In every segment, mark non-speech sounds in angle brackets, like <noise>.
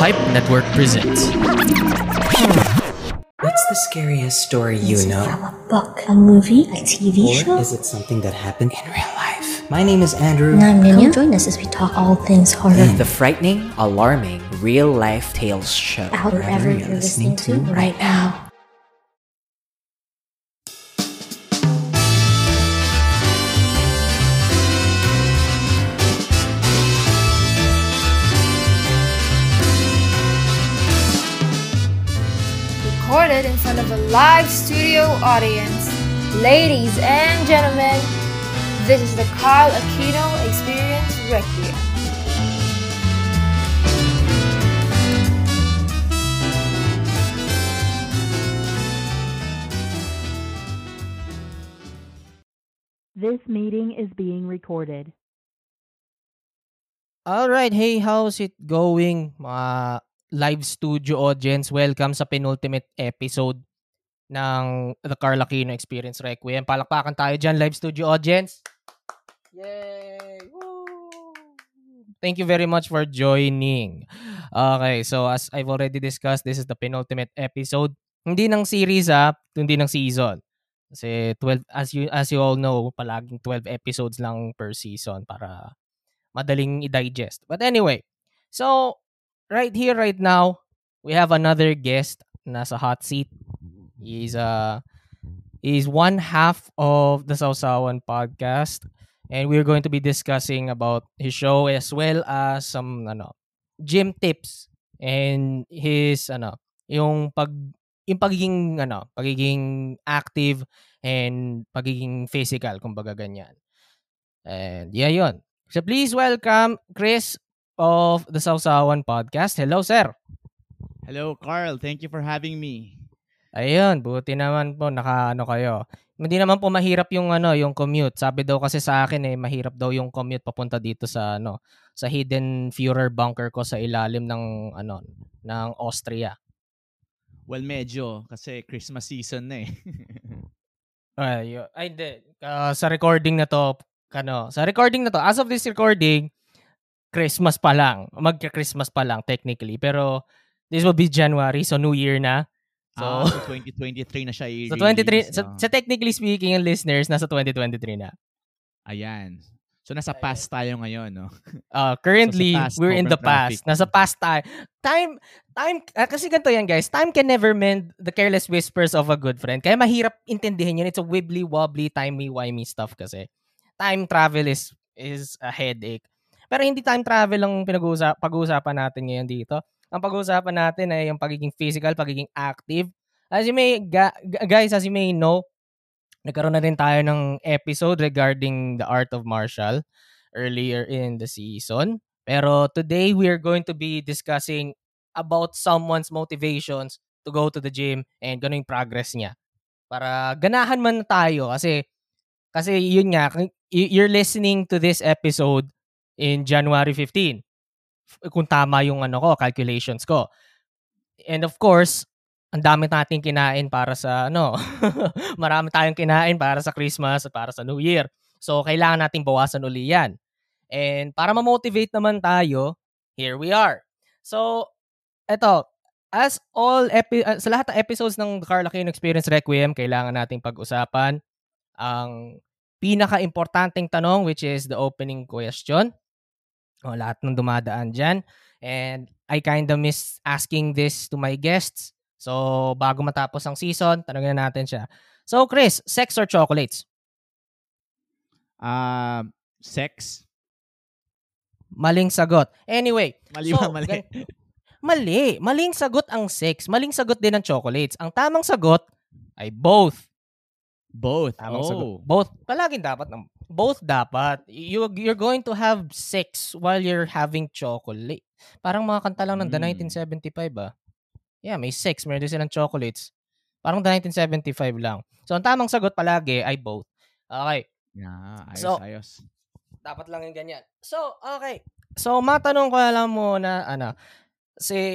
Pipe Network presents. What's the scariest story you Is it know? from a book, a movie, a TV Or show? is it something that happened in real life? My name is Andrew. And I'm Ninya. Come join us as we talk all things horror. Mm. The frightening, alarming, real life tales show. out wherever you're listening to right now. Live studio audience. Ladies and gentlemen, this is the Carl Aquino Experience Requiem. This meeting is being recorded. Alright, hey, how's it going mga live studio audience? Welcome sa penultimate episode ng The Carl Aquino Experience Requiem. Palakpakan tayo dyan, live studio audience. Yay! Woo! Thank you very much for joining. Okay, so as I've already discussed, this is the penultimate episode. Hindi ng series ha, hindi ng season. Kasi 12 as you as you all know, palaging 12 episodes lang per season para madaling i-digest. But anyway, so right here, right now, we have another guest nasa hot seat. He's uh he's one half of the Sausawan podcast and we're going to be discussing about his show as well as some ano gym tips and his ano yung pag yung pagiging ano pagiging active and pagiging physical kumbaga ganyan. And yeah, yun. So please welcome Chris of the Sausawan podcast. Hello, sir. Hello, Carl. Thank you for having me. Ayun, buti naman po nakaano kayo. Hindi naman po mahirap yung ano, yung commute. Sabi daw kasi sa akin eh mahirap daw yung commute papunta dito sa ano, sa hidden Führer bunker ko sa ilalim ng ano, ng Austria. Well, medyo kasi Christmas season na eh. <laughs> Ay, yun. ay hindi. Ah, sa recording na to, ano, sa recording na to, as of this recording, Christmas pa lang. Magka-Christmas pa lang technically. Pero this will be January, so New Year na. So, ah, so 2023 na siya i so 23, so, so technically speaking, listeners, nasa 2023 na. Ayan. So nasa past tayo ngayon, no? <laughs> Uh, currently, So, past, we're in the sobrang traffic. past. Nasa past tayo. Time, time, ah, kasi ganito yan guys, time can never mend the careless whispers of a good friend. Kaya mahirap intindihin yun. It's a wibbly-wobbly, timey-wimey stuff kasi. Time travel is is a headache. Pero hindi time travel ang pinag-uusap, pag-uusapan natin ngayon dito. Ang pag-uusapan natin ay yung pagiging physical, pagiging active. As you may, guys, as you may know, nagkaroon na rin tayo ng episode regarding the art of martial earlier in the season. Pero today we are going to be discussing about someone's motivations to go to the gym and ganun yung progress niya. Para ganahan man tayo kasi kasi yun nga you're listening to this episode in January 15 f- kung tama yung ano ko calculations ko. And of course, ang dami nating kinain para sa ano, <laughs> marami tayong kinain para sa Christmas at para sa New Year. So, kailangan nating bawasan uli yan. And para ma-motivate naman tayo, here we are. So, eto, as all, epi- uh, sa lahat ng episodes ng Carl Aquino Experience Requiem, kailangan nating pag-usapan ang pinaka-importanting tanong which is the opening question. O, lahat ng dumadaan dyan. And I kinda miss asking this to my guests. So, bago matapos ang season, tanongin na natin siya. So, Chris, sex or chocolates? Ah, sex? Maling sagot. Anyway, Mali so? Mali. gan- mali. Maling sagot ang sex. Maling sagot din ang chocolates. Ang tamang sagot ay both. Both. Tamang sagot. oh. Both. Palaging dapat. ng- Both dapat. You, you're going to have sex while you're having chocolate. Parang mga kanta lang ng The Mm. 1975 ah. Yeah, may sex. Meron din silang chocolates. Parang The 1975 lang. So, ang tamang sagot palagi ay both. Okay. Yeah, ayos, So, ayos. Dapat lang yung ganyan. So, okay. So, matanong ko lang muna, ano, si,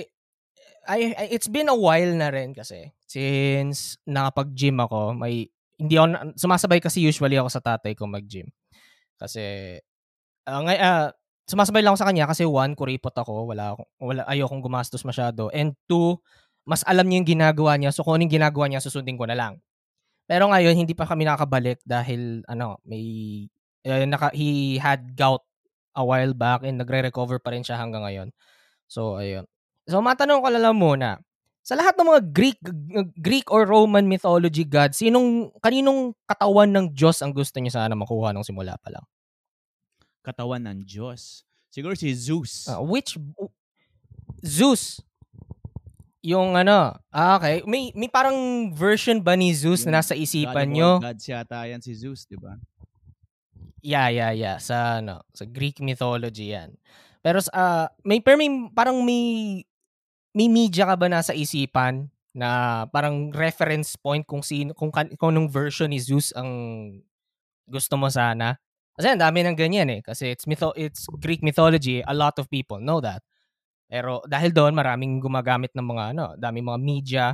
I, I- it's been a while na rin kasi since nakapag-gym ako, may, hindi ako, sumasabay kasi usually ako sa tatay ko mag-gym. Kasi, ah, ngay, ah, sumasabay lang ako sa kanya kasi one, kuripot ako. Wala, wala, ayokong gumastos masyado. And two, mas alam niya yung ginagawa niya. So kung anong ginagawa niya, susundin ko na lang. Pero ngayon, hindi pa kami nakabalik dahil, ano, may, eh, naka, he had gout a while back and nagre-recover pa rin siya hanggang ngayon. So, ayun. So, matanong ko lang muna. Sa lahat ng mga Greek Greek or Roman mythology gods, sinong kaninong katawan ng Diyos ang gusto niyo sana makuha nung simula pa lang? Katawan ng Diyos. Siguro si Zeus. Ah, which Zeus yung ano, ah, okay. May may parang version ba ni Zeus Yung na nasa God isipan of nyo? gods yata yan si Zeus, di ba? Yeah, yeah, yeah. Sa ano, sa Greek mythology 'yan. Pero sa ah, may pero may parang may may media ka ba nasa isipan na parang reference point kung sino kung kung anong version ni Zeus ang gusto mo sana? Kasi ang dami ng ganyan eh kasi it's mytho it's Greek mythology, a lot of people know that. Pero dahil doon maraming gumagamit ng mga ano, daming mga media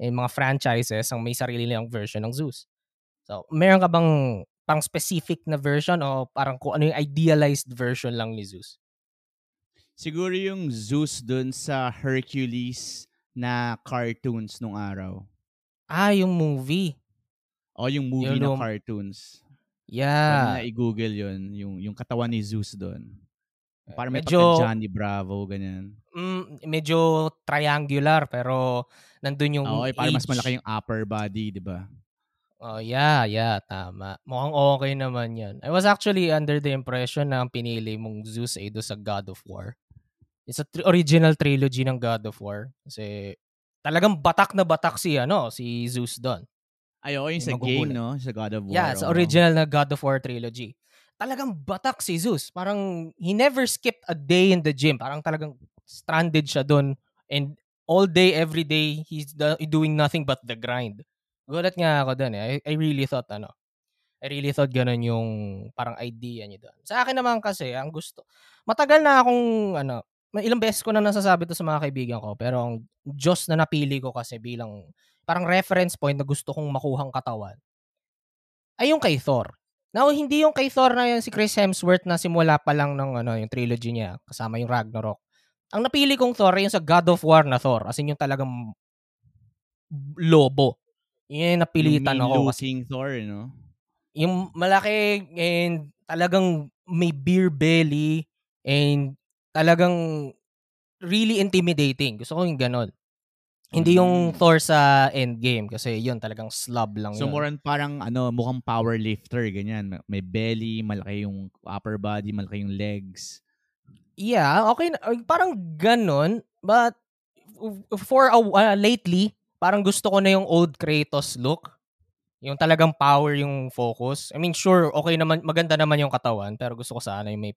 and mga franchises ang may sarili nilang version ng Zeus. So, meron ka bang pang specific na version o parang kung ano yung idealized version lang ni Zeus? Siguro yung Zeus dun sa Hercules na cartoons nung araw. Ah, yung movie. O yung movie Yung na cartoons. Yeah. na i-google yun, yung, yung katawan ni Zeus doon. Para may Medyo- Johnny Bravo, ganyan. Mm, medyo triangular pero nandun yung Oo, eh, para mas malaki yung upper body, di ba? Oh, yeah, yeah, tama. Mukhang okay naman yan. I was actually under the impression na ang pinili mong Zeus ay doon sa God of War. It's a tri- original trilogy ng God of War. Kasi talagang batak na batak si, ano, si Zeus doon. Ay, oo, yung Yung sa game, magugulat. no? Sa God of War. Yeah, sa original na God of War trilogy. Talagang batak si Zeus. Parang he never skipped a day in the gym. Parang talagang stranded siya doon. And all day, every day, he's do- doing nothing but the grind. Gulat nga ako doon eh. I, I really thought ano. I really thought ganun yung parang idea niya doon. Sa akin naman kasi, ang gusto. Matagal na akong ano, ilang beses ko na nasasabi to sa mga kaibigan ko. Pero ang Diyos na napili ko kasi bilang parang reference point na gusto kong makuhang katawan ay yung kay Thor. Now, hindi yung kay Thor na yun si Chris Hemsworth na simula pa lang ng ano, yung trilogy niya, kasama yung Ragnarok. Ang napili kong Thor ay yung sa God of War na Thor. As in yung talagang lobo. Yun yung napilitan yung ako. Looking Thor, no? yung malaki and talagang may beer belly and talagang really intimidating. Gusto ko yung ganon. Hindi yung Mm. Thor sa Endgame kasi yun talagang slub lang So yun. more on parang ano, mukhang power lifter, ganyan. May- belly, malaki yung upper body, malaki yung legs. Yeah, okay. Parang ganon. But for a, uh, lately, parang gusto ko na yung old Kratos look. Yung talagang power yung focus. I mean, sure, okay naman, maganda naman yung katawan, pero gusto ko sana yung may,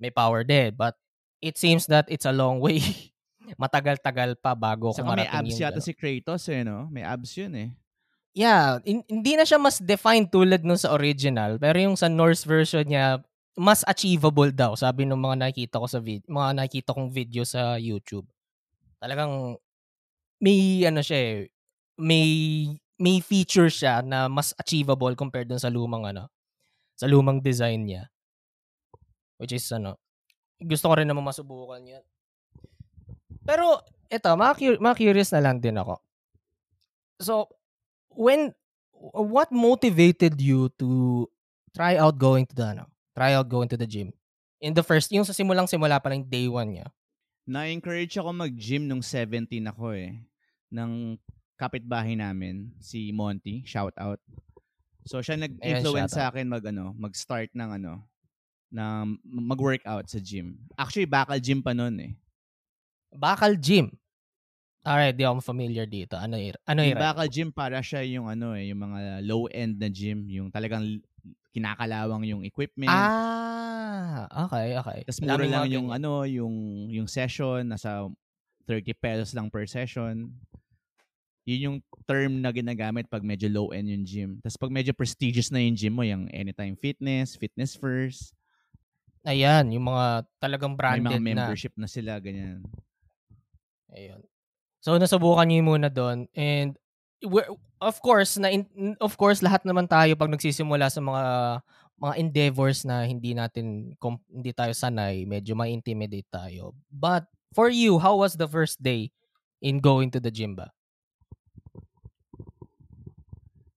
may power din. But it seems that it's a long way. <laughs> Matagal-tagal pa bago ko Saka may abs yata si Kratos, eh, no? May abs yun, eh. Yeah, in- hindi na siya mas defined tulad nung sa original, pero yung sa Norse version niya, mas achievable daw, sabi ng mga nakikita ko sa vid- mga nakikita kong video sa YouTube. Talagang may ano siya eh, may may feature siya na mas achievable compared dun sa lumang ano, sa lumang design niya. Which is ano, gusto ko rin naman masubukan yan. Pero eto, mga, cur- mga curious na lang din ako. So, when what motivated you to try out going to the ano, try out going to the gym? In the first, yung sa simulang simula pa lang day one niya. Na-encourage ako mag-gym nung 17 ako, eh. Ng kapitbahay namin, si Monty. Shout out. So, siya nag-influence sa akin mag, ano, mag-start ng, ano, na mag-workout sa gym. Actually, bakal gym pa noon eh. Bakal Gym. Alright, di ako familiar dito. Ano ir? Ano Yung bakal gym para siya yung ano eh, yung mga low-end na gym, yung talagang kinakalawang yung equipment. Ah, okay, okay. Tapos mura lang yung ganyan. ano, yung yung session nasa 30 pesos lang per session. Yun yung term na ginagamit pag medyo low end yung gym. Tapos pag medyo prestigious na yung gym mo, yung Anytime Fitness, Fitness First, Ayan, yung mga talagang may branded mga na. membership na sila ganyan. Ayun. So nasubukan niyo muna doon and of course na in- of course lahat naman tayo pag nagsisimula sa mga mga endeavors na hindi natin kom- hindi tayo sanay, medyo ma-intimidate tayo. But for you, how was the first day in going to the gym ba?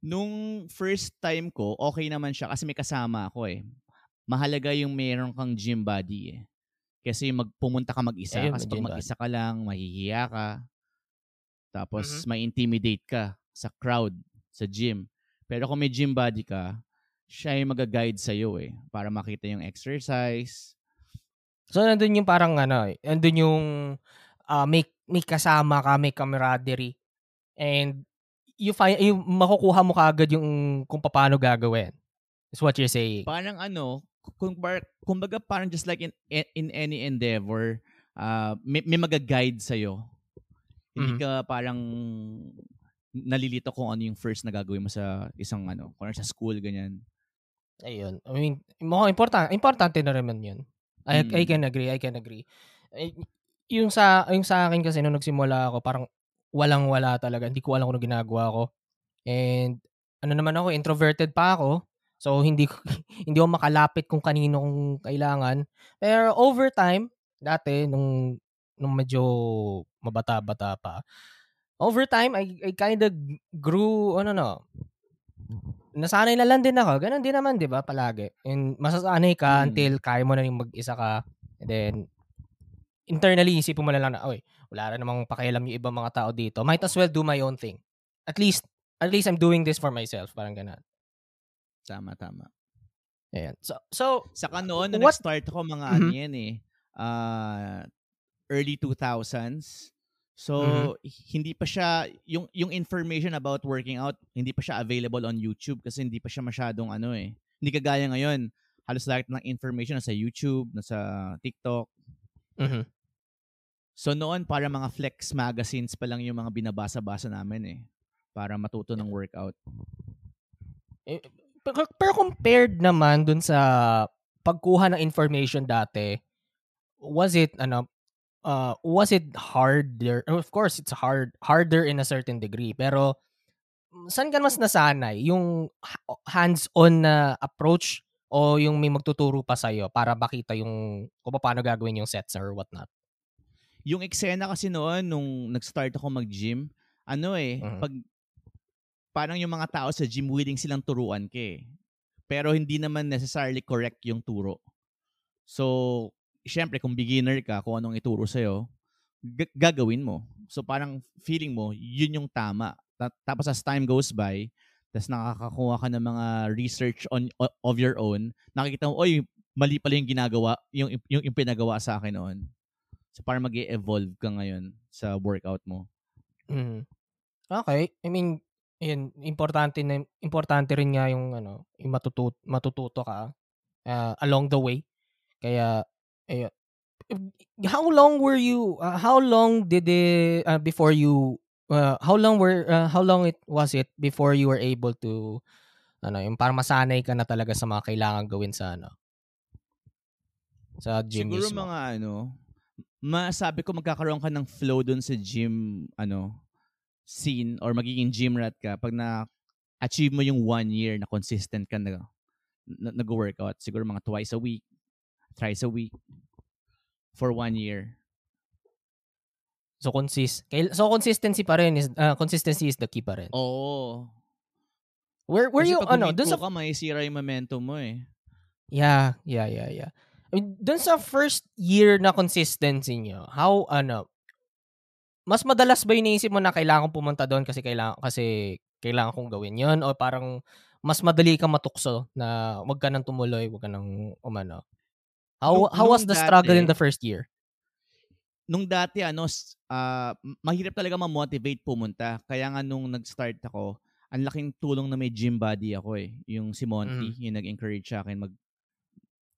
Nung first time ko, okay naman siya kasi may kasama ako eh. Mahalaga yung meron kang gym buddy eh. Kasi magpumunta ka mag-isa. Ayun, kasi pag mag-isa ka lang, mahihiya ka. Tapos Mhm. may intimidate ka sa crowd, sa gym. Pero kung may gym buddy ka, siya yung mag-guide sa'yo eh. Para makita yung exercise. So nandun yung parang ano, eh, nandun yung ah, may may kasama ka, may camaraderie. And you find yung makukuha mo kaagad yung kung paano gagawin. Is what you're saying. Parang ano, kung kumbaga parang just like in in any endeavor, uh, may, may mag-guide sa'yo. Hindi Mhm. ka parang nalilito kung ano yung first na gagawin mo sa isang ano, kung sa school, ganyan. Ayun. I mean, mukhang important, importante na naman yun. I, I Mm. can agree, I can agree. Eh, yung sa yung sa akin kasi nung nagsimula ako, parang walang-wala talaga. Hindi ko alam kung ano ginagawa ko. And ano naman ako, introverted pa ako. So hindi <laughs> hindi ako makalapit kung kanino kung kailangan. Pero over time, dati nung nung medyo mabata-bata pa, over time I I kind of grew ano no, nasanay na lang din ako. Ganon din naman, 'di ba? Palagi. And masasanay ka Mm. until kaya mo na rin mag-isa ka. And then internally isipin mo na lang na, oy, wala rin namang pakialam yung ibang mga tao dito. Might as well do my own thing. At least at least I'm doing this for myself, parang ganun. Tama, tama. Ayan. So so Saka noon, nung nag-start ako mga ano Mhm. yan eh, uh, early 2000s. So, Mhm. hindi pa siya, yung, yung information about working out, hindi pa siya available on YouTube kasi hindi pa siya masyadong ano eh. Hindi kagaya ngayon. Halos lahat ng information nasa YouTube, nasa TikTok. mhm. So noon, para mga flex magazines pa lang yung mga binabasa-basa namin eh. Para matuto ng workout. Eh, pero, pero compared naman dun sa pagkuha ng information dati, was it ano uh, was it harder? Of course, it's hard harder in a certain degree, pero saan ka mas nasanay? Yung ha- hands-on na approach o yung may magtuturo pa sa'yo para makita yung kung paano gagawin yung sets or whatnot? Yung eksena kasi noon, nung nag-start ako mag-gym, ano eh, Mhm. pag parang yung mga tao sa gym willing silang turuan ka eh. Pero hindi naman necessarily correct yung turo. So, syempre kung beginner ka, kung anong ituro sa'yo, g- gagawin mo. So parang feeling mo, yun yung tama. Ta- Tapos as time goes by, tapos nakakakuha ka ng mga research on o- of your own, nakikita mo, oy, mali pala yung ginagawa, yung, yung, yung pinagawa sa akin noon. So parang mag evolve ka ngayon sa workout mo. Mhm. Okay. I mean, yun, importante na importante rin nga yung ano, yung matututo matututo ka uh, along the way. Kaya eh, how long were you uh, how long did it uh, before you uh, how long were uh, how long it was it before you were able to ano, yung parang masanay ka na talaga sa mga kailangan gawin sa ano sa gym Siguro mismo. mga ano, masabi ko magkakaroon ka ng flow dun sa gym, ano, scene or magiging gym rat ka pag na achieve mo yung one year na consistent ka na, na nag-workout. Siguro mga twice a week, thrice a week for one year. So consist so consistency pa rin is uh, consistency is the key pa rin. Oo. Where were Kasi you ano dun sa ka, may sira yung momentum mo eh. Yeah, yeah, yeah, yeah. I mean, dun sa first year na consistency nyo, how, ano, mas madalas ba iniisip mo na kailangan kong pumunta doon kasi kailangan, kasi kailangan kong gawin yon o parang mas madali ka matukso na wag ka nang tumuloy, wag ka nang umano? How, Nung- how was the struggle in dati- the first year? nung dati ano m- mahirap talaga ma-motivate pumunta. Kaya nga nung nag-start ako, ang laking tulong na may gym buddy ako eh. Yung si Monty, yung nag-encourage sa akin mag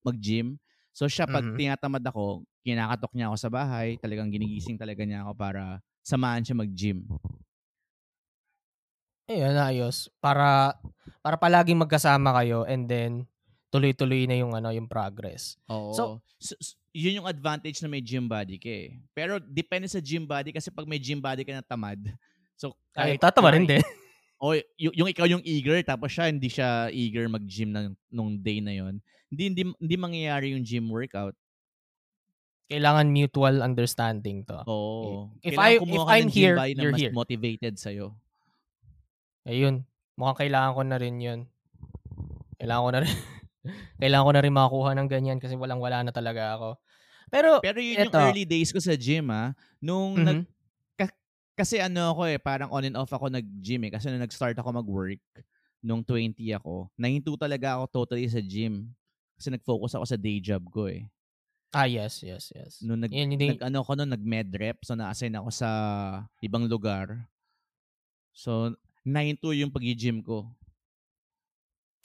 mag-gym. So siya pag Mhm. tinatamad ako, kinakatok niya ako sa bahay, talagang ginigising talaga niya ako para samahan siya mag-gym. Ayun, ayos. Para, para palaging magkasama kayo and then tuloy-tuloy na yung ano yung progress. Oo. So- So, yun yung advantage na may gym buddy ka eh. Pero depende sa gym buddy kasi pag may gym buddy ka na tamad, so Ay, kahit tatama rin din. <laughs> O y- yung ikaw yung eager tapos siya hindi siya eager mag-gym ng nung day na yon. Hindi hindi hindi mangyayari yung gym workout. Kailangan mutual understanding to. Oo. If Kailangan I- if I'm here, you're mas here. motivated sa'yo. Ayun. Mukhang kailangan ko na rin yun. Kailangan ko na rin. <laughs> kailangan ko na rin makakuha ng ganyan kasi walang-wala na talaga ako. Pero, Pero yun yung eto. early days ko sa gym ah. Nung Mhm. nag ka- kasi ano ako eh, parang on and off ako nag-gym eh. Kasi nung nag-start ako mag-work, nung 20 ako, nahinto talaga ako totally sa gym. Kasi nag-focus ako sa day job ko eh. Ah yes, yes, yes. Nung nag, Yan, hindi, nag ano ko noon, nag-med rep. So na-assign ako sa ibang lugar. So, nahinto yung pag-gym ko.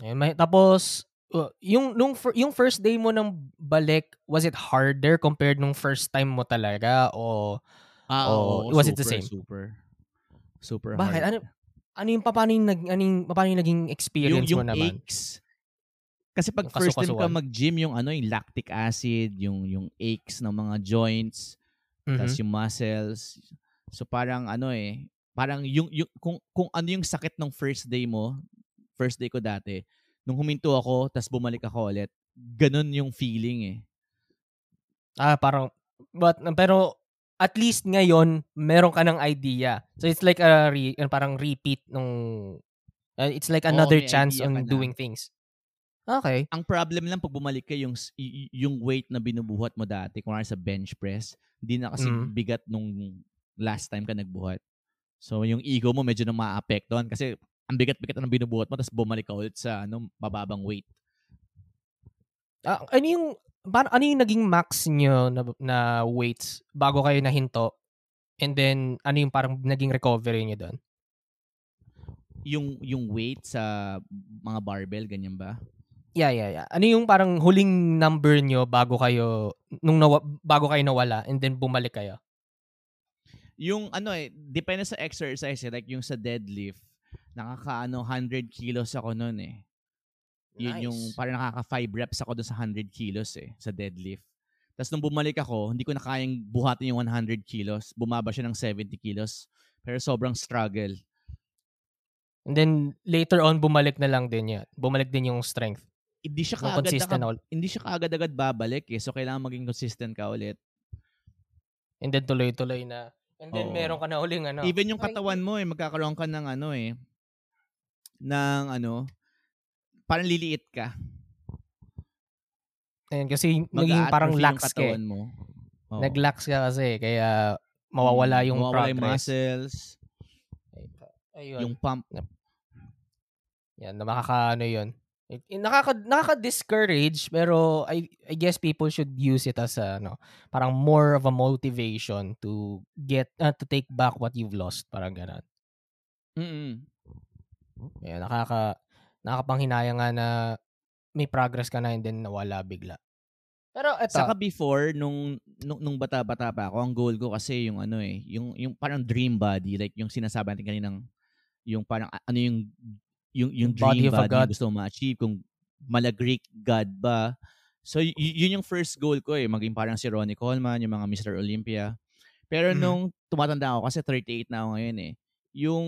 Ayun, may, tapos, uh, yung, nung, yung first day mo ng balik, was it harder compared nung first time mo talaga? O, Ah, Oh, oo. was it the super, same? Super. Super bakit? hard. Ano, ano yung, paano yung, nag, ano yung, paano yung naging experience yung, mo yung naman? aches. Kasi pag Yung first time ka mag-gym, yung ano, yung lactic acid, yung yung aches ng mga joints, Mhm. tas yung muscles. So parang ano eh, parang yung, yung kung kung ano yung sakit ng first day mo, first day ko dati, nung huminto ako, tas bumalik ako ulit, ganun yung feeling eh. Ah, parang, but, pero, at least ngayon, meron ka ng idea. So, it's like a, re, parang repeat nung, uh, it's like Oo, another may chance on doing things. Okay. Ang problem lang pag bumalik ka yung yung weight na binubuhat mo dati, kung sa bench press, hindi na kasi Mhm. bigat nung last time ka nagbuhat. So yung ego mo medyo na maapektuhan kasi ang bigat-bigat ng binubuhat mo tapos bumalik ka ulit sa ano mababang weight. Ah, ano yung, paano, ano yung naging max nyo na, na weights bago kayo nahinto? And then, ano yung parang naging recovery nyo doon? Yung yung weight sa mga barbell ganyan ba? Yeah, yeah, yeah. Ano yung parang huling number nyo bago kayo, nung nawa, bago kayo nawala and then bumalik kayo? Yung ano eh, depende sa exercise eh. Like yung sa deadlift, nakakaano 100 kilos ako noon eh. Yun yung Nice. parang nakaka 5 reps ako doon sa 100 kilos eh, sa deadlift. Tapos nung bumalik ako, hindi ko na kayang buhatin yung 100 kilos. Bumaba siya ng 70 kilos. Pero sobrang struggle. And then, later on, bumalik na lang din yan. Bumalik din yung strength. Hindi siya Yung kaagad consistent naka- hindi siya kaagad-agad babalik eh. So kailangan maging consistent ka ulit. And then, tuloy-tuloy na. And then, Oo. meron ka na uling ano. Even yung katawan mo eh, magkakaroon ka ng ano eh, ng ano, parang liliit ka. Ayun, kasi naging parang lax yung ka eh. katawan mo. Oo. Nag-lax ka kasi. Kaya, mawawala Mm, yung mawawala yung progress. muscles, Ayun. yung pump. Yan, na makaka, ano yun. It, it- nakaka, nakaka-discourage, pero I, I guess people should use it as a, ano, parang more of a motivation to get, uh, to take back what you've lost. Parang ganun. Mm-mm. Yan, nakaka, nakakapanghinaya nga na may progress ka na and then nawala bigla. Pero eto, Saka before, nung, nung, nung bata-bata pa ako, ang goal ko kasi yung ano eh, yung, yung parang dream body, like yung sinasabi natin kaninang, yung parang ano yung, yung, yung dream body god. yung gusto mo ma-achieve, kung mala Greek god ba. So, y- yun yung first goal ko eh, maging parang si Ronnie Coleman, yung mga Mr. Olympia. Pero Mhm. nung tumatanda ako, kasi 38 na ako ngayon eh, yung,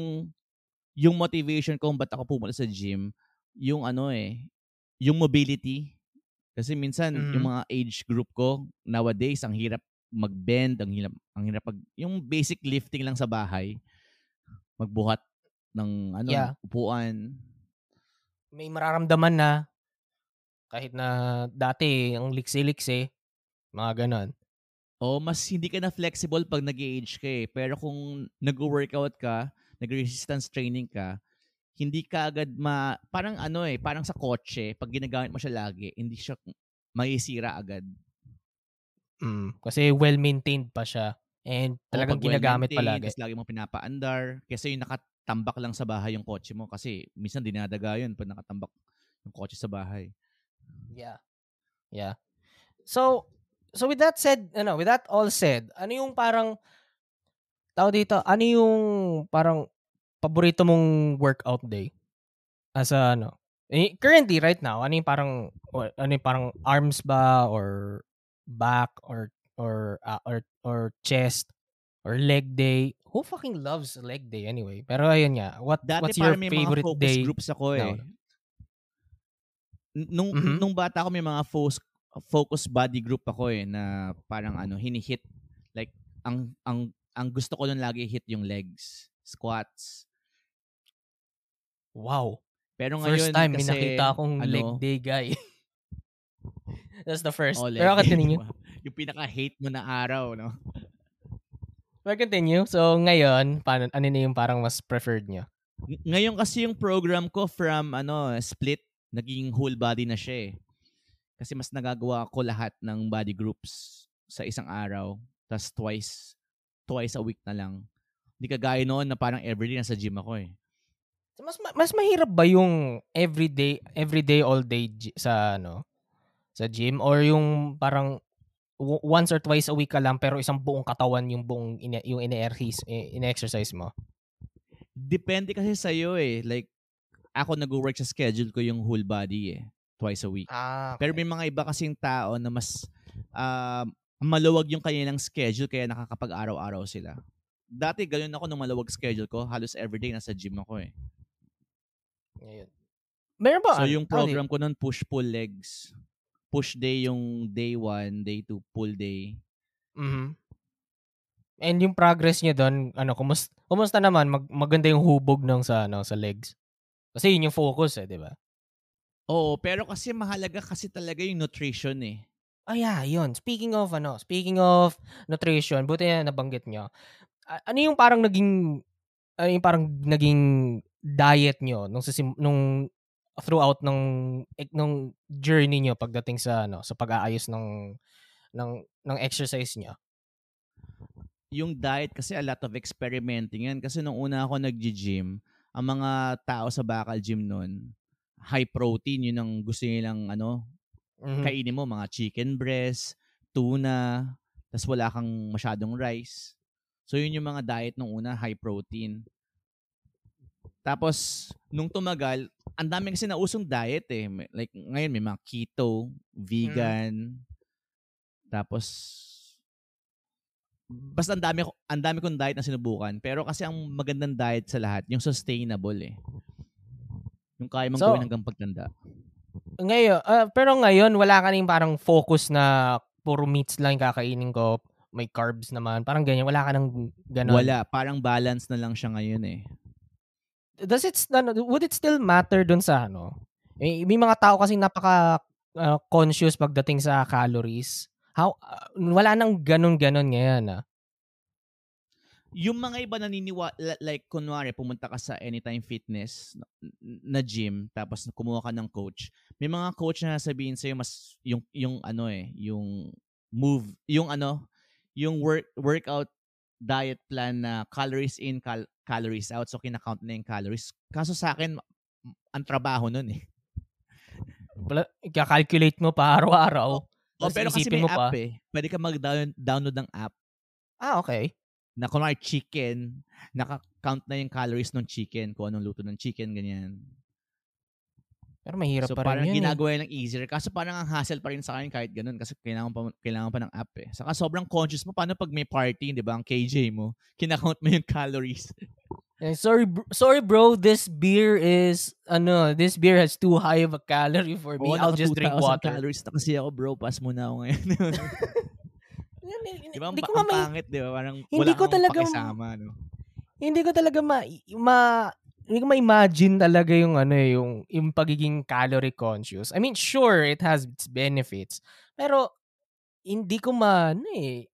yung motivation ko kung ba't ako pumunta sa gym, yung ano eh, yung mobility. Kasi minsan, Mhm. yung mga age group ko, nowadays, ang hirap mag-bend, ang hirap, ang hirap pag, yung basic lifting lang sa bahay, magbuhat ng ano, Yeah. upuan. may mararamdaman na kahit na dati ang liksi-liksi, mga ganon. O mas hindi ka na flexible pag nag age ka eh. Pero kung nag-workout ka, nag-resistance training ka, hindi ka agad ma... Parang ano eh, parang sa kotse, pag ginagamit mo siya lagi, hindi siya maisira agad. Mm, kasi well-maintained pa siya. And talagang pag ginagamit well-maintained, palagi. tas lagi mo pinapaandar. Kasi yung nakatambak lang sa bahay yung kotse mo. Kasi minsan dinadaga yun pag nakatambak yung kotse sa bahay. Yeah. Yeah. So, so with that said, ano, with that all said, ano yung parang tao dito, ano yung parang paborito mong workout day? As a, ano, eh, currently right now, ano yung parang ano yung parang arms ba or back or or uh, or or chest or leg day? who fucking loves leg day anyway? Pero ayun nga, what Dati what's your may favorite mga focus day? groups ako eh. No. Nung, Mhm. nung bata ako may mga focus, focus body group ako eh na parang ano, hinihit. Like, ang, ang, ang gusto ko nun lagi hit yung legs, squats. Wow. Pero ngayon First time may kasi, nakita akong ano, leg day guy. <laughs> That's the first. oh, Pero continue. <laughs> diba? yung pinaka-hate mo na araw, no? Pero continue. So ngayon, paano, ano na yung parang mas preferred nyo? Ng- Ngayon kasi yung program ko from ano split, naging whole body na siya eh. Kasi mas nagagawa ko lahat ng body groups sa isang araw. Tapos twice, twice a week na lang. Hindi kagaya noon na parang everyday nasa gym ako eh. So, mas ma- mas mahirap ba yung everyday everyday all day sa ano sa gym or yung parang once or twice a week ka lang pero isang buong katawan yung buong ine- yung ine-exercise ine-exercise mo? Depende kasi sa iyo eh. Like, ako nag-work sa schedule ko yung whole body eh. Twice a week. Ah, Pero may mga iba kasing tao na mas ah, maluwag yung kanilang schedule kaya nakakapag-araw-araw sila. Dati ganun ako nung maluwag schedule ko. Halos everyday nasa gym ako eh. Ngayon. Meron ba? So ano- yung program ko nun push-pull legs. Push day yung day 1, day 2, pull day. Mhm. And yung progress niya doon, ano, kumusta, kumusta naman mag, maganda yung hubog ng sa ano, sa legs. Kasi yun yung focus eh, 'di ba? Oo, pero kasi mahalaga kasi talaga yung nutrition eh. Ah, yeah, yun. Speaking of, ano, speaking of nutrition, buti na nabanggit nyo. Ano yung parang naging, ano yung parang naging diet nyo nung, sasim, nung throughout ng, nung journey nyo pagdating sa, ano, sa pag-aayos ng, ng, ng exercise nyo? Yung diet kasi a lot of experimenting yan. Kasi nung una ako nag-gym, ang mga tao sa Bakal Gym nun, high protein, yun ang gusto nilang ano, Mhm. kainin mo, mga chicken breast, tuna, tas wala kang masyadong rice. So yun yung mga diet nung una, high protein. Tapos, nung tumagal, ang dami kasi nausong diet eh. Like, ngayon may mga keto, vegan, tapos, basta ang dami, ang dami kong diet na sinubukan. Pero kasi ang magandang diet sa lahat, yung sustainable eh. Yung kaya mong So, gawin hanggang pagtanda. Ngayon, ah, pero ngayon, wala ka rin parang focus na puro meats lang yung kakainin ko. May carbs naman. Parang ganyan. Wala ka nang ganon. Wala. Parang balance na lang siya ngayon eh. Does it ano, would it still matter dun sa ano? Eh, may mga tao kasi napaka uh, conscious pagdating sa calories. How uh, wala nang ganun-ganon ngayon ah. Yung mga iba naniniwa like kunwari pumunta ka sa Anytime Fitness na gym tapos kumuha ka ng coach. May mga coach na sabihin sa mas yung yung ano eh, yung move, yung ano, yung work workout diet plan na calories in, cal- calories out. So kinakount na yung calories. Kaso sa akin ang trabaho nun eh. <laughs> Wala, calculate mo pa <laughs> araw-araw. Oh, Tapos pero kasi may mo pa. app eh. Pwede ka mag-download ng app Ah, okay. na kunwari chicken, naka-count na yung calories ng chicken, kung anong luto ng chicken, ganyan. Pero mahirap so pa parang rin yun. eh. ginagawa lang easier. Kaso parang ang hassle pa rin sa akin kahit ganun kasi kailangan pa, kailangan pa ng app eh. Saka sobrang conscious mo. Paano pag may party, di ba, ang KJ mo, kinakount mo yung <laughs> calories. Eh, sorry, br- sorry bro, this beer is, ano, this beer has too high of a calorie for me. Oo, I'll just drink 2,000 water. calories na kasi ako, bro. Pass mo na ako ngayon. <laughs> di ba, ang, Hindi ko may- pangit, di ba? Parang Hindi wala ko talaga- pakisama, no? hindi ko talaga ma, ma hindi ko ma-imagine talaga yung ano eh, yung yung pagiging calorie conscious. I mean, sure it has its benefits. Pero hindi ko ma ano eh,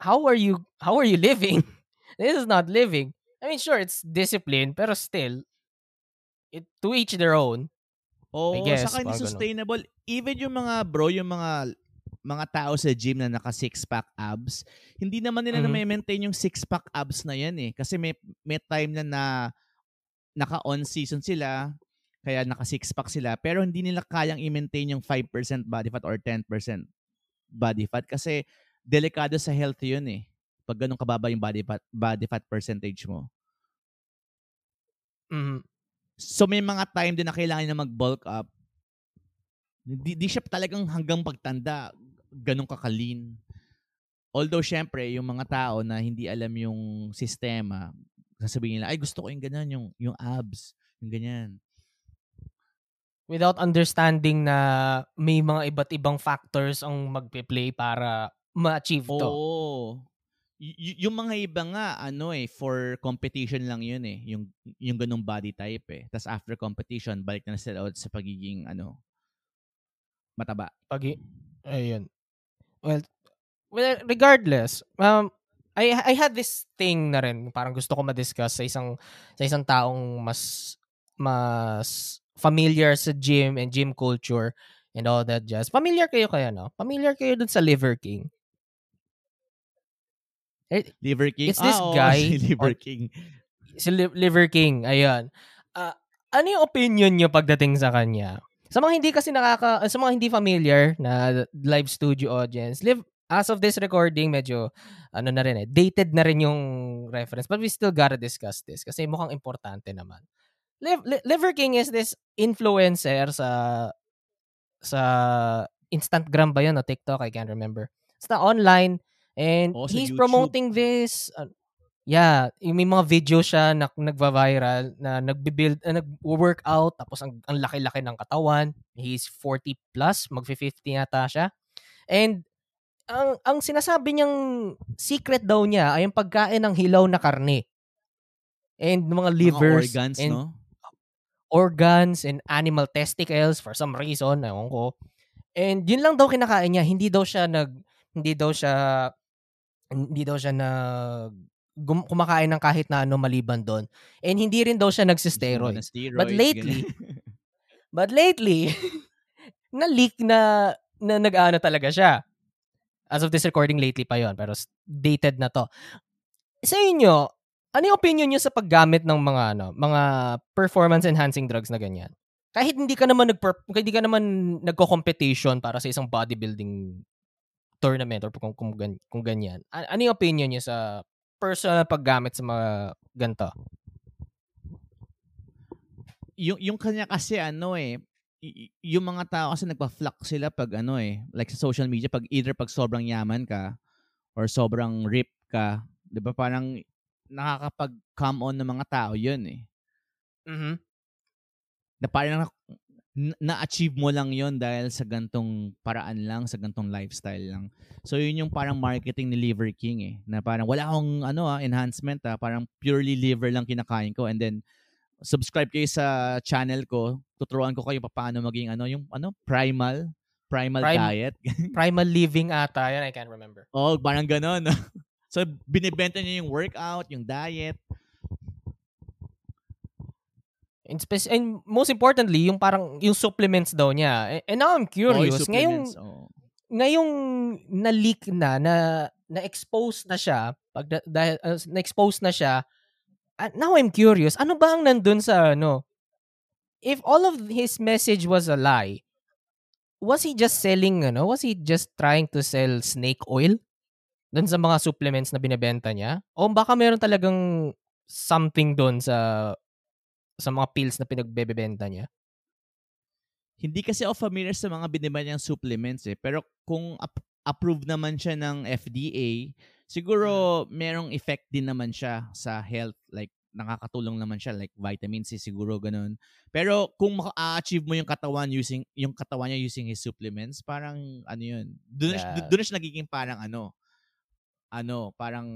how are you how are you living? <laughs> This is not living. I mean, sure it's discipline, pero still it to each their own. Oo, guess, saka hindi parang ganun. sustainable. Even yung mga bro, yung mga mga tao sa gym na naka six-pack abs, hindi naman nila Mhm. na may maintain yung six-pack abs na yan eh. Kasi may, may time na na naka-on season sila, kaya naka six-pack sila, pero hindi nila kayang i-maintain yung 5% body fat or 10% body fat kasi delikado sa health yun eh. Pag ganun kababa yung body fat, body fat percentage mo. Mhm. So may mga time din na kailangan na mag-bulk up. Di, di siya talagang hanggang pagtanda, ganun kakalin. although syempre yung mga tao na hindi alam yung sistema, sasabihin nila, ay gusto ko yung ganyan, yung, yung abs, yung ganyan. Without understanding na may mga iba't ibang factors ang magpe-play para ma-achieve to. Oo. Y- yung mga iba nga, ano eh, for competition lang yun eh. Yung, yung ganong body type eh. Tapos after competition, balik na sila out sa pagiging, ano, mataba. Pag ayun. Well, well regardless, um I I had this thing na rin, parang gusto ko ma-discuss sa isang sa isang taong mas mas familiar sa gym and gym culture and all that jazz. Familiar kayo kaya no? Familiar kayo dun sa Liver King? Eh, Liver King? It's this ah, <laughs> guy si Liver on- King. si Li- Liver King, ayan. Ah, ano yung opinion nyo pagdating sa kanya? Sa mga hindi kasi nakaka, sa mga hindi familiar na live studio audience, live, as of this recording, medyo, ano na rin eh, dated na rin yung reference. But we still gotta discuss this kasi mukhang importante naman. Liv, Li- Liver King is this influencer sa sa Instagram ba yun o TikTok? I can't remember. Basta online. And sa he's YouTube. promoting this. uh, yeah, yung may mga video siya na nagva-viral na nagbi-build, uh, nag-workout tapos ang, ang laki-laki ng katawan. He's 40 plus, magfi-50 yata siya. And ang ang sinasabi niyang secret daw niya ay yung pagkain ng hilaw na karne. And mga livers Mga organs, and no? organs and animal testicles for some reason, ewan ko. And yun lang daw kinakain niya, hindi daw siya nag hindi daw siya hindi daw siya nag gum- kumakain ng kahit na ano maliban doon. And hindi rin daw siya Mga nagsisteroids. steroids, But lately. <laughs> But lately, <laughs> na-leak na na nag-ano talaga siya. As of this recording, lately pa yon Pero dated na to. Sa inyo, ano yung opinion nyo sa paggamit ng mga ano, mga performance enhancing drugs na ganyan? Kahit hindi ka naman nag hindi ka naman nagko-competition para sa isang bodybuilding tournament or kung, kung, kung ganyan. Ano yung opinion nyo sa personal na paggamit sa mga ganito? yung yung kanya kasi ano eh y- yung mga tao kasi nagpa-flock sila pag ano eh like sa social media pag either pag sobrang yaman ka or sobrang rip ka 'di ba parang nakakapag come on ng mga tao yun eh Mhm. na parang na- na- na-achieve mo lang yon dahil sa gantong paraan lang, sa gantong lifestyle lang. So yun yung parang marketing ni Liver King eh, na parang wala akong ano ah, enhancement ah, parang purely liver lang kinakain ko and then subscribe kayo sa channel ko, tuturuan ko kayo paano maging ano, yung ano, primal, primal Prime- diet. <laughs> Primal living ata. Yan, I can't remember. oh, parang ganon. <laughs> so binibenta niya yung workout, yung diet. And, spec- and most importantly, yung parang yung supplements daw niya. And, now I'm Oh, curious. ngayong supplements, oh. ngayong na-leak na na na-expose na siya pag da- dahil uh, na-expose na siya. Ah, now I'm curious. Ano ba ang nandun sa ano? If all of his message was a lie, was he just selling ano? Was he just trying to sell snake oil? Doon sa mga supplements na binebenta niya? O baka meron talagang something doon sa sa mga pills na pinagbebenta niya? Hindi kasi ako familiar sa mga binibenta niyang supplements eh. Pero kung ap- approved naman siya ng FDA, siguro merong effect din naman siya sa health. Like, nakakatulong naman siya. Like, vitamin C siguro, ganun. Pero kung maka-achieve mo yung katawan using yung katawan niya using his supplements, parang ano yun. Doon Yeah. doon siya nagiging parang ano, ano, parang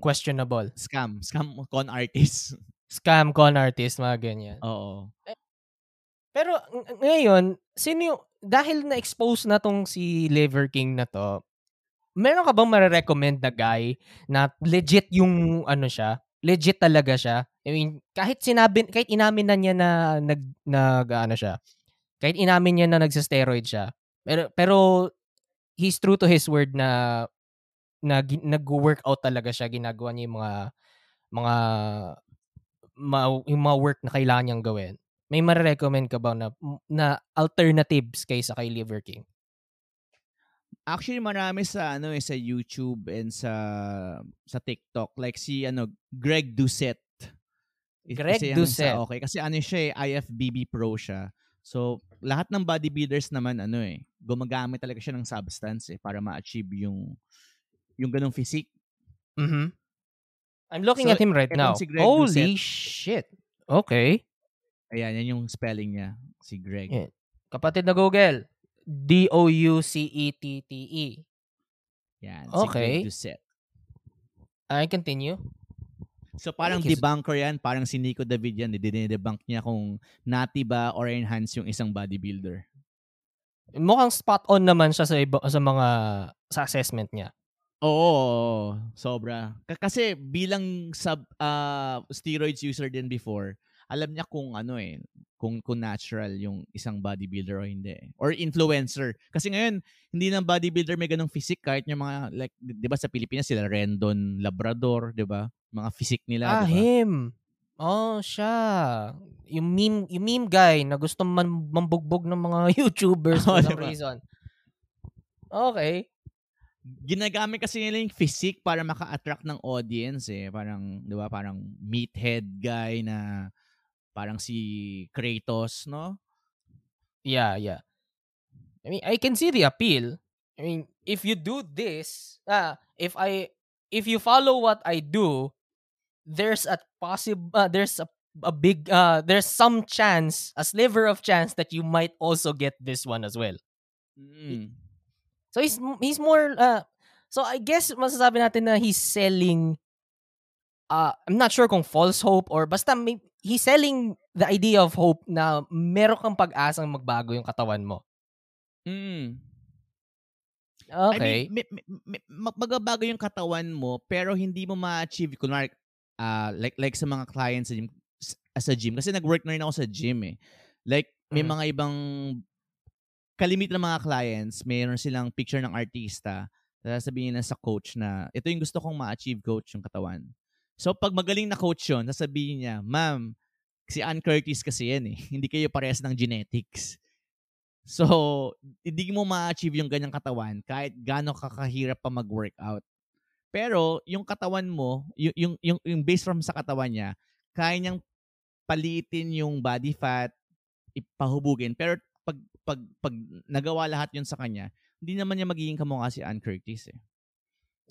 Questionable. scam. Scam con artist. <laughs> Scam, con artist, mga ganyan. Oo. Pero ng- ngayon, sino yung, dahil na-expose na tong si Liver King na to, meron ka bang marirecommend na guy na legit yung ano siya? Legit talaga siya? I mean, kahit sinabi, kahit inamin na niya na nag, nag ano siya, kahit inamin niya na nagsa-steroid siya, pero, pero he's true to his word na na nag-workout talaga siya, ginagawa niya yung mga mga ma- yung mga work na kailangan niyang gawin. May marirecommend ka ba na, na alternatives kaysa kay Liver King? Actually, marami sa ano eh, sa YouTube and sa sa TikTok. Like si ano Greg Doucette. Eh, Greg kasi yan Doucette. Sa, okay, kasi ano siya eh, IFBB pro siya. So, lahat ng bodybuilders naman ano eh, gumagamit talaga siya ng substance eh para ma-achieve yung yung ganong physique. Mhm. I'm looking So, at him right now. si Greg Holy Doucette. shit. Okay. Ayan, yan yung spelling niya, si Greg. Yeah. Kapatid na Google. D-O-U-C-E-T-T-E. Yan, Okay. si Doucette. I continue. So parang he's- debunker yan, parang si Nico David yan, dinidebunk niya kung nati ba or enhance yung isang bodybuilder. Mukhang spot on naman siya sa iba, sa mga sa assessment niya. Oo, sobra. K- kasi bilang sub ah, steroids user din before, alam niya kung ano eh, kung kung natural yung isang bodybuilder o hindi. Or influencer. Kasi ngayon, hindi na bodybuilder may ganong physique kahit yung mga like 'di ba sa Pilipinas sila Rendon Labrador, 'di ba? Mga physique nila, Ah, 'di ba? him. Oh, siya. Yung meme, yung meme guy na gusto man, mambugbog ng mga <laughs> YouTubers for <laughs> Oh, some diba? reason. Okay. Ginagamit kasi nila yung physique para maka-attract ng audience eh. Parang, 'di ba? Parang meathead guy na parang si Kratos, no? Yeah, yeah. I mean, I can see the appeal. I mean, if you do this, ah, if I, if you follow what I do, there's a possible, uh, there's a, a big, uh, there's some chance, a sliver of chance that you might also get this one as well. Mm. So he's he's more uh so I guess masasabi natin na he's selling uh I'm not sure kung false hope or basta may, he's selling the idea of hope na meron kang pag-asang magbago yung katawan mo. Mm. Okay. I mean, magbabago yung katawan mo pero hindi mo ma-achieve kunwari ah, like like sa mga clients sa gym sa gym kasi nag-work na rin ako sa gym eh. Like may Mm. mga ibang kalimit ng mga clients, mayroon silang picture ng artista. Sasabihin na sa coach na ito yung gusto kong ma-achieve coach yung katawan. So pag magaling na coach yun, sasabihin niya, ma'am, si Ann Curtis kasi yan eh. <laughs> Hindi kayo parehas ng genetics. So, hindi mo ma-achieve yung ganyang katawan kahit gaano kakahirap pa mag-workout. Pero, yung katawan mo, yung, yung, yung, yung based from sa katawan niya, kaya niyang palitin yung body fat, ipahubugin. Pero, pag, pag, pag nagawa lahat yun sa kanya, hindi naman niya magiging kamukha si Ann Curtis eh.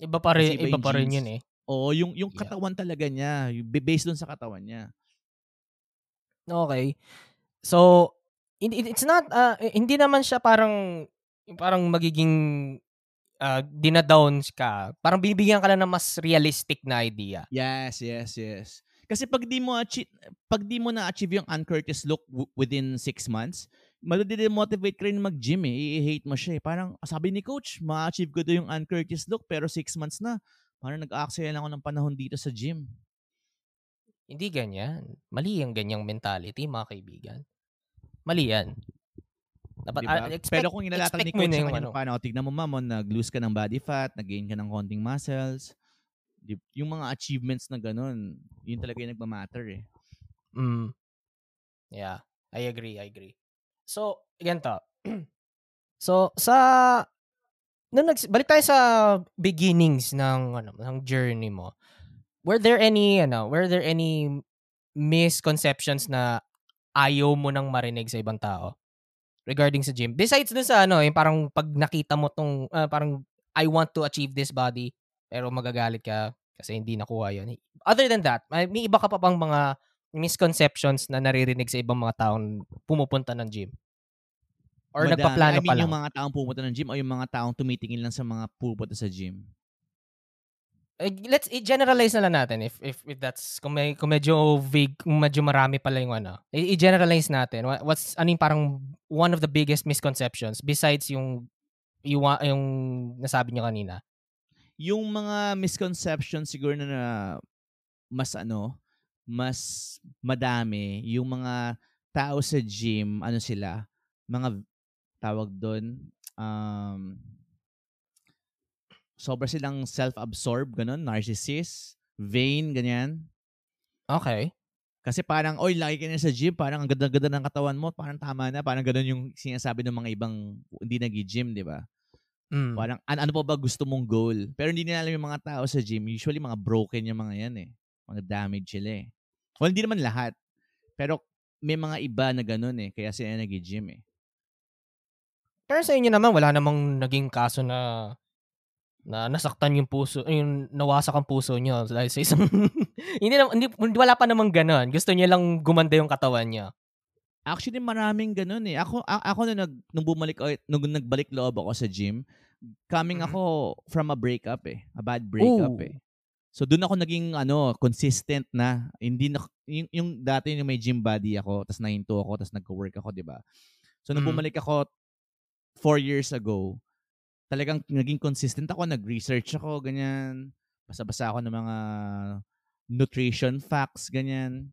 Iba pa rin, iba iba pa rin yun eh. Oo, yung, yung Yeah. katawan talaga niya, based dun sa katawan niya. Okay. So it- it- it's not uh, hindi naman siya parang parang magiging uh, dinadowns ka. Parang binibigyan ka lang ng mas realistic na idea. Yes, yes, yes. Kasi pag di mo achieve, pag di mo na-achieve yung Ann Curtis look w- within six months, madidemotivate ka rin mag-gym eh. I-hate mo siya eh. Parang sabi ni coach, ma-achieve ko daw yung Ann Curtis look pero six months na. Parang nag-aaksaya lang ako ng panahon dito sa gym. Hindi ganyan. Mali ang ganyang mentality, mga kaibigan. Mali yan. Dapat, Diba? ah, expect, pero kung inalatag ni coach na sa yung ano. paano, tignan mo ma'am, oh, nag-lose ka ng body fat, nag-gain ka ng konting muscles. Yung mga achievements na ganun, yun talaga yung nagmamatter eh. Mm. Yeah, I agree, I agree. So, ganito. <clears throat> so, sa nung nags, balik tayo sa beginnings ng ano, ng journey mo. Were there any ano, were there any misconceptions na ayaw mo nang marinig sa ibang tao regarding sa gym? Besides dun sa ano, yung parang pag nakita mo tong ah, parang I want to achieve this body pero magagalit ka kasi hindi nakuha yun. Other than that, may may iba ka pa bang mga misconceptions na naririnig sa ibang mga taong pumupunta ng gym? Or Madami. nagpaplano I mean, pa lang? yung mga taong pumunta ng gym o yung mga taong tumitingin lang sa mga pupunta sa gym? Eh, let's i-generalize na lang natin if if, if that's kung, may, kung medyo vague, kung medyo marami pala yung ano. I- I-generalize natin. What- What's ano yung parang one of the biggest misconceptions besides yung yung, yung nasabi niyo kanina? Yung mga misconceptions siguro na, na mas ano, mas madami, yung mga tao sa gym, ano sila, mga tawag doon, um, sobra silang self-absorbed, ganun, narcissist, vain, ganyan. Okay. Kasi parang, oy, lagi ka na sa gym, parang ang ganda-ganda ng katawan mo, parang tama na, parang ganun yung sinasabi ng mga ibang hindi nag-gym, di ba? Mm. Parang, an- ano pa ba gusto mong goal? Pero hindi nila alam yung mga tao sa gym, usually mga broken yung mga yan eh. Mga damage sila eh. Well, hindi naman lahat. Pero may mga iba na ganun eh, kaya sila nag-gym eh. Pero sa inyo naman, wala namang naging kaso na na nasaktan yung puso, yung nawasak ang puso niyo dahil sa isang <laughs> hindi, na, hindi wala pa namang ganoon. Gusto niya lang gumanda yung katawan niya. Actually, maraming ganun eh. Ako, a- ako nung, nag, nung bumalik, nung nagbalik loob ako sa gym, coming Mhm. ako from a breakup eh. A bad breakup Ooh. eh. So doon ako naging ano, consistent na. Hindi na, yung, yung dati yung may gym body ako, tapos nahinto ako, tapos nagko-work ako, di ba? So nung Mhm. bumalik ako four years ago, talagang naging consistent ako, nag-research ako, ganyan. Basa-basa ako ng mga nutrition facts, ganyan.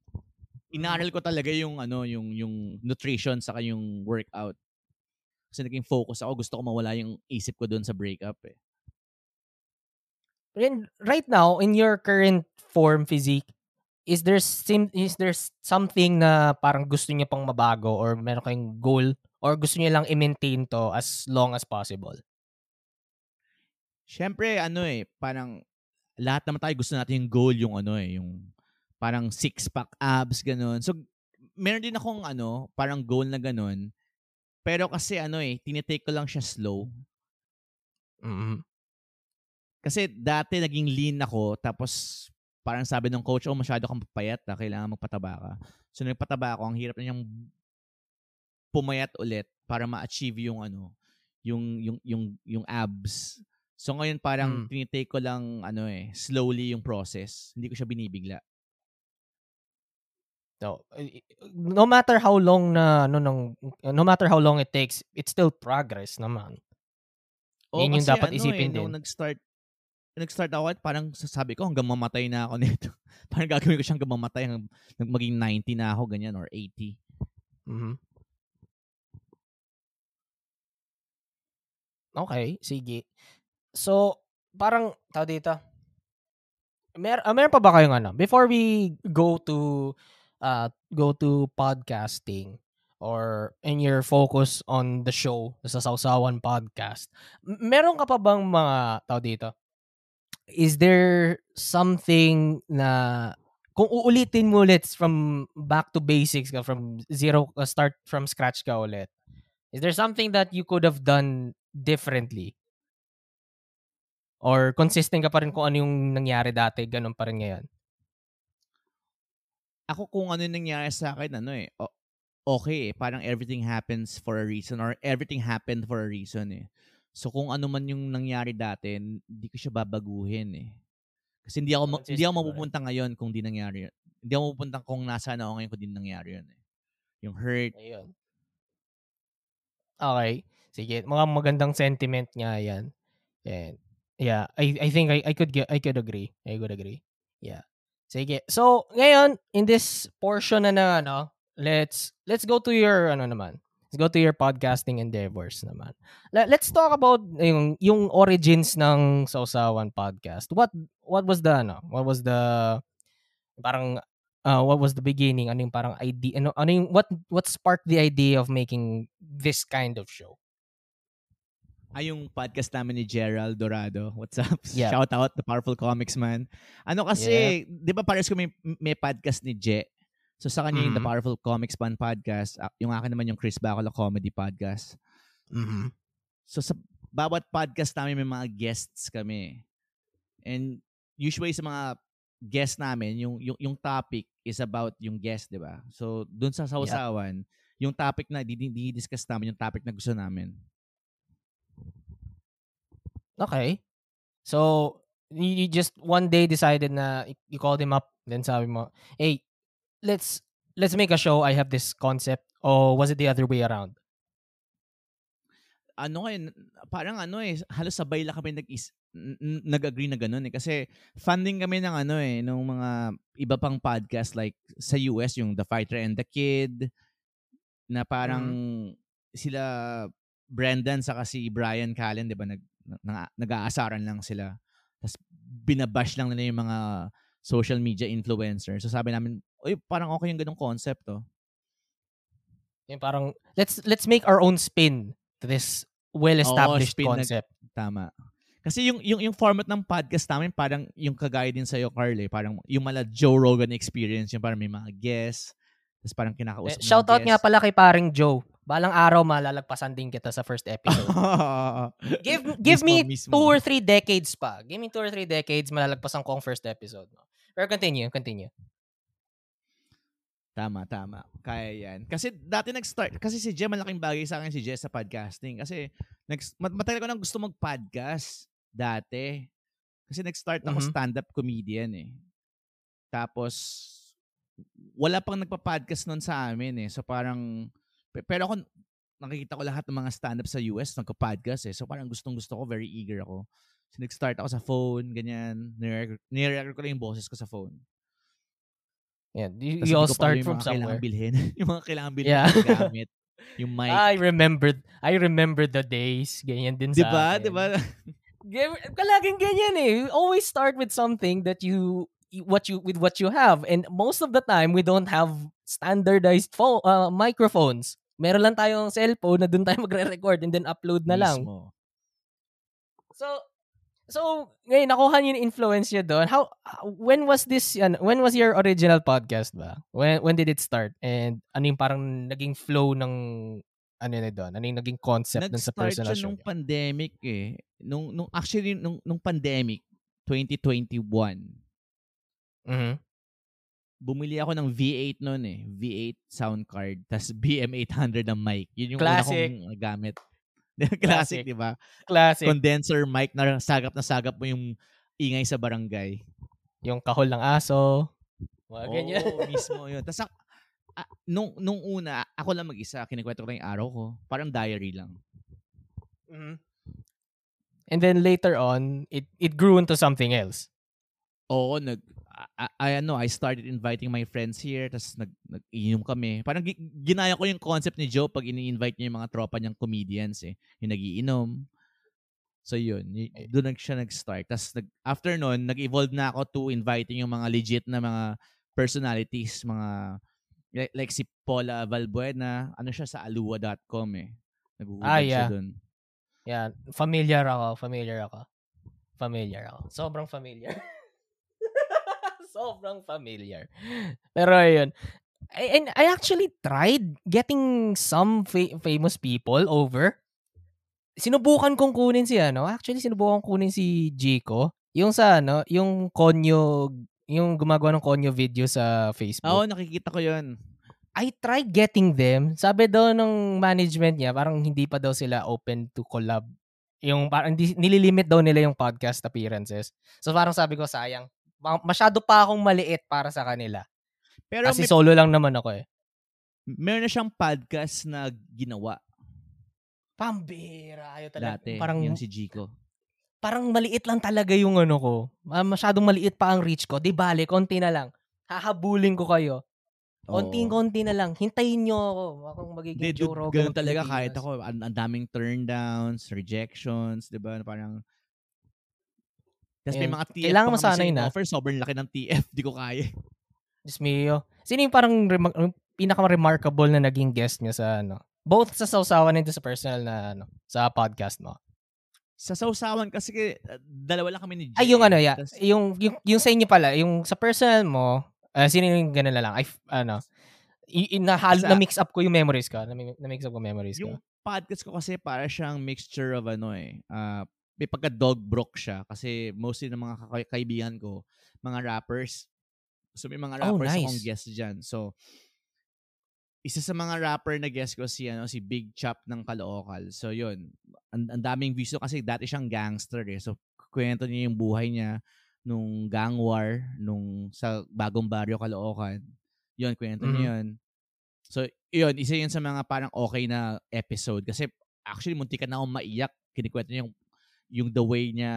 Inaral ko talaga yung ano, yung yung nutrition saka yung workout. Kasi naging focus ako, gusto ko mawala yung isip ko doon sa breakup eh. And right now, in your current form physique, is there sim- is there something na parang gusto niya pang mabago or meron kayong goal or gusto niya lang i-maintain to as long as possible? Siyempre, ano eh, parang lahat naman tayo gusto natin yung goal, yung ano eh, yung parang six-pack abs, ganun. So, meron din akong ano, parang goal na ganun. Pero kasi ano eh, tinitake ko lang siya slow. mm Kasi dati naging lean ako, tapos parang sabi ng coach, oh masyado kang papayat na, kailangan magpataba ka. So nagpataba ako, ang hirap na niyang pumayat ulit para ma-achieve yung ano, yung yung yung yung abs. So ngayon parang Mm. tinitake ko lang ano eh, slowly yung process. Hindi ko siya binibigla. So, i- i- no matter how long na no nang no matter how long it takes, it's still progress naman. Oo, Yun yung dapat ano isipin eh, nung din. nag-start nag-start ako at parang sasabi ko hanggang mamatay na ako <laughs> nito. parang gagawin ko siyang hanggang mamatay hanggang maging 90 na ako ganyan or 80. Mhm. Okay, sige. So, parang tao dito. Mer ah, meron pa ba kayong ano? Before we go to uh go to podcasting or in your focus on the show sa Sausawan podcast. Meron ka pa bang mga tao dito? Is there something na kung uulitin mo ulit from back to basics ka from zero uh, start from scratch ka ulit. Is there something that you could have done differently? Or consistent ka pa rin kung ano yung nangyari dati, ganun pa rin ngayon? Ako kung ano yung nangyari sa akin, ano eh, okay eh, parang everything happens for a reason or everything happened for a reason eh. So kung ano man yung nangyari dati, hindi ko siya babaguhin eh. Kasi hindi ako, ma- hindi ako mapupunta ngayon kung di nangyari yun. Hindi ako mapupunta kung nasaan ako ngayon kung di nangyari yun eh. Yung hurt, Ayun. Okay. Sige, mga magandang sentiment nga yan. And yeah, I I think I I could get I could agree. I could agree. Yeah. Sige. So, ngayon in this portion na na ano, let's let's go to your ano naman. Let's go to your podcasting endeavors naman. Let, let's talk about yung yung origins ng Sausawan podcast. What what was the ano? What was the parang uh, what was the beginning? Ano yung parang idea? Ano, ano yung, what, what sparked the idea of making this kind of show? Ay yung podcast namin ni Gerald Dorado. What's up? Yeah. Shout out the Powerful Comics man. Ano kasi, 'di ba pares ko may, may podcast ni Je. So sa kanya yung The Mhm. Powerful Comics Man podcast, ah, yung akin naman yung Chris Bacala Comedy podcast. Mm-hmm. So sa bawat podcast namin may mga guests kami. And usually sa mga guests namin, yung yung, yung topic is about yung guest, 'di ba? So doon sa sausawan, yung topic na di- di- di-discuss namin, yung topic na gusto namin. Okay. So, you, you just one day decided na you called him up, then sabi mo, hey, let's let's make a show. I have this concept. Or was it the other way around? ano eh, parang ano eh, halos sabay lang kami nag nag-agree na ganun eh. Kasi funding kami ng ano eh, ng mga iba pang podcast like sa US, yung The Fighter and the Kid, na parang sila Brendan sa si Brian Callen, di ba, nag, nag, nag-aasaran lang sila. Tapos binabash lang nila yung mga social media influencers. So sabi namin, uy, parang okay yung ganung concept oh. Yung parang let's let's make our own spin to this well-established na- concept. Tama. Kasi yung, yung, yung format ng podcast namin, parang yung kagaya din sa'yo, Carl, eh, parang yung mala Joe Rogan experience, yung parang may mga guests, tapos parang Eh, kinakausap ng shout out nga guests. pala kay paring Joe. Balang araw malalagpasan din kita sa first episode. give <laughs> give Mismo, me mismo. two or three decades pa. Give me two or three decades, malalagpasan ko ang first episode. No? Pero continue, continue. Tama, tama. Kaya yan. Kasi dati nag-start, kasi si Jem, malaking bagay sa akin si Jess sa podcasting. Kasi next, mat- matagal ko nang gusto mag-podcast dati. Kasi nag-start ako Mhm. stand-up comedian eh. Tapos, wala pang nagpa-podcast noon sa amin eh. So parang, pero ako, nakikita ko lahat ng mga stand-up sa US, nagpa-podcast eh. So parang gustong gusto ko, very eager ako. So nag-start ako sa phone, ganyan. Nire- Nire-record ko lang yung boses ko sa phone. Yeah, you, you all start yung from mga kailangan somewhere. bilhin. <laughs> yung mga kailangan bilhin Yeah. <laughs> gamit. yung mic. I remembered I remember the days. Ganyan din di sa ba? akin. Di ba? Gan- Palaging ganyan eh. You always start with something that you what you with what you have and most of the time we don't have standardized phone uh, microphones. Meron lang tayong cellphone na doon tayo <laughs> magre-record and then upload na lang. Mismo. So So, ngayon nakuha niyo yung influence niyo doon. How when was this yan, when was your original podcast ba? When when did it start? And ano yung parang naging flow ng ano na doon? Ano yung naging concept dun sa Nag-start personal siya show? nung niyo? pandemic eh. Nung, nung actually, nung, nung pandemic, 2021, Mhm. bumili ako ng V8 noon eh. V8 sound card, tas <laughs> BM800 na mic. Yun yung Classic. una kong gamit. <laughs> Classic. Classic, di ba? Classic. Condenser mic na sagap na sagap mo yung ingay sa barangay. yung kahol ng aso. Mga ganyan. Oo, <laughs> mismo yun. Tapos, ah, nung, nung una, ako lang mag-isa, kinikwento ko lang yung araw ko. Parang diary lang. Mhm. And then later on, it it grew into something else. Oo, nag, I, I, ano, I started inviting my friends here, tapos nag, nag-inom kami. Parang gi- ginaya ko yung concept ni Joe pag ini-invite niya yung mga tropa niyang comedians eh. Yung nagiinom. So yun, y- doon nag siya nag-start. Tapos nag, after nun, nag-evolve na ako to inviting yung mga legit na mga personalities, mga like, like si Paula Valbuena, ano siya sa alua.com eh. Nag-google Ah, siya yeah. doon. Yeah, familiar ako, familiar ako. Familiar ako. Sobrang familiar. <laughs> Sobrang familiar. <laughs> Pero ayun. I, and I actually tried getting some fa- famous people over. Sinubukan kong kunin si ano, actually sinubukan kong kunin si Jico. Yung sa ano, yung konyo, yung gumagawa ng konyo video sa Facebook. Oo, nakikita ko yun. I tried getting them. Sabi daw ng management niya, parang hindi pa daw sila open to collab. Yung parang nililimit daw nila yung podcast appearances. So parang sabi ko, sayang. Ma- Masyado pa akong maliit para sa kanila. Pero Kasi may, solo lang naman ako eh. meron na siyang podcast na ginawa Pambira. Ayaw talaga. dati, parang, yung si Jico. parang maliit lang talaga yung ano ko. Masyadong maliit pa ang reach ko. Di bale, konti na lang. Hahabulin ko kayo. Konting-konti na lang. Hintayin nyo ako. Akong magiging Hindi, Joe Rogan. ganun talaga Pilipinas. kahit ako. Ang, ang daming turndowns, rejections, di ba? Parang, tapos may Ayan. mga TF Kailangan pa kami masanay sa na. offer, sobrang laki ng TF, di ko kaya. Diyos mio. Sino yung parang rema- yung pinaka-remarkable na naging guest niya sa ano? Both sa sausawan and sa personal na ano, sa podcast mo. Sa sausawan kasi, uh, dalawa lang kami ni Jay. Ay, yung ano, yeah. Tas- Yung, yung, yung sa inyo pala, yung sa personal mo, ah, sino yung gano'n na lang? I, f- ano, i- i- nahalo, Sa- na-mix up ko yung memories ko. Na- Na-mix up ko memories ko. yung podcast ko kasi para siyang mixture of ano eh, ah, may pagka dog broke siya kasi mostly ng mga kaibigan ko, mga rappers. So may mga Oh, rappers nice. akong guest diyan. So isa sa mga rapper na guest ko si ano si Big Chop ng Caloocal. So yun, ang, ang daming views kasi dati siyang gangster eh. So kwento niya yung buhay niya nung gang war nung sa bagong baryo Caloocan. Yun, kwento Mhm. niya yun. So, yun, isa yun sa mga parang okay na episode. Kasi actually, munti ka na akong maiyak. Kinikwento niya yung, yung the way niya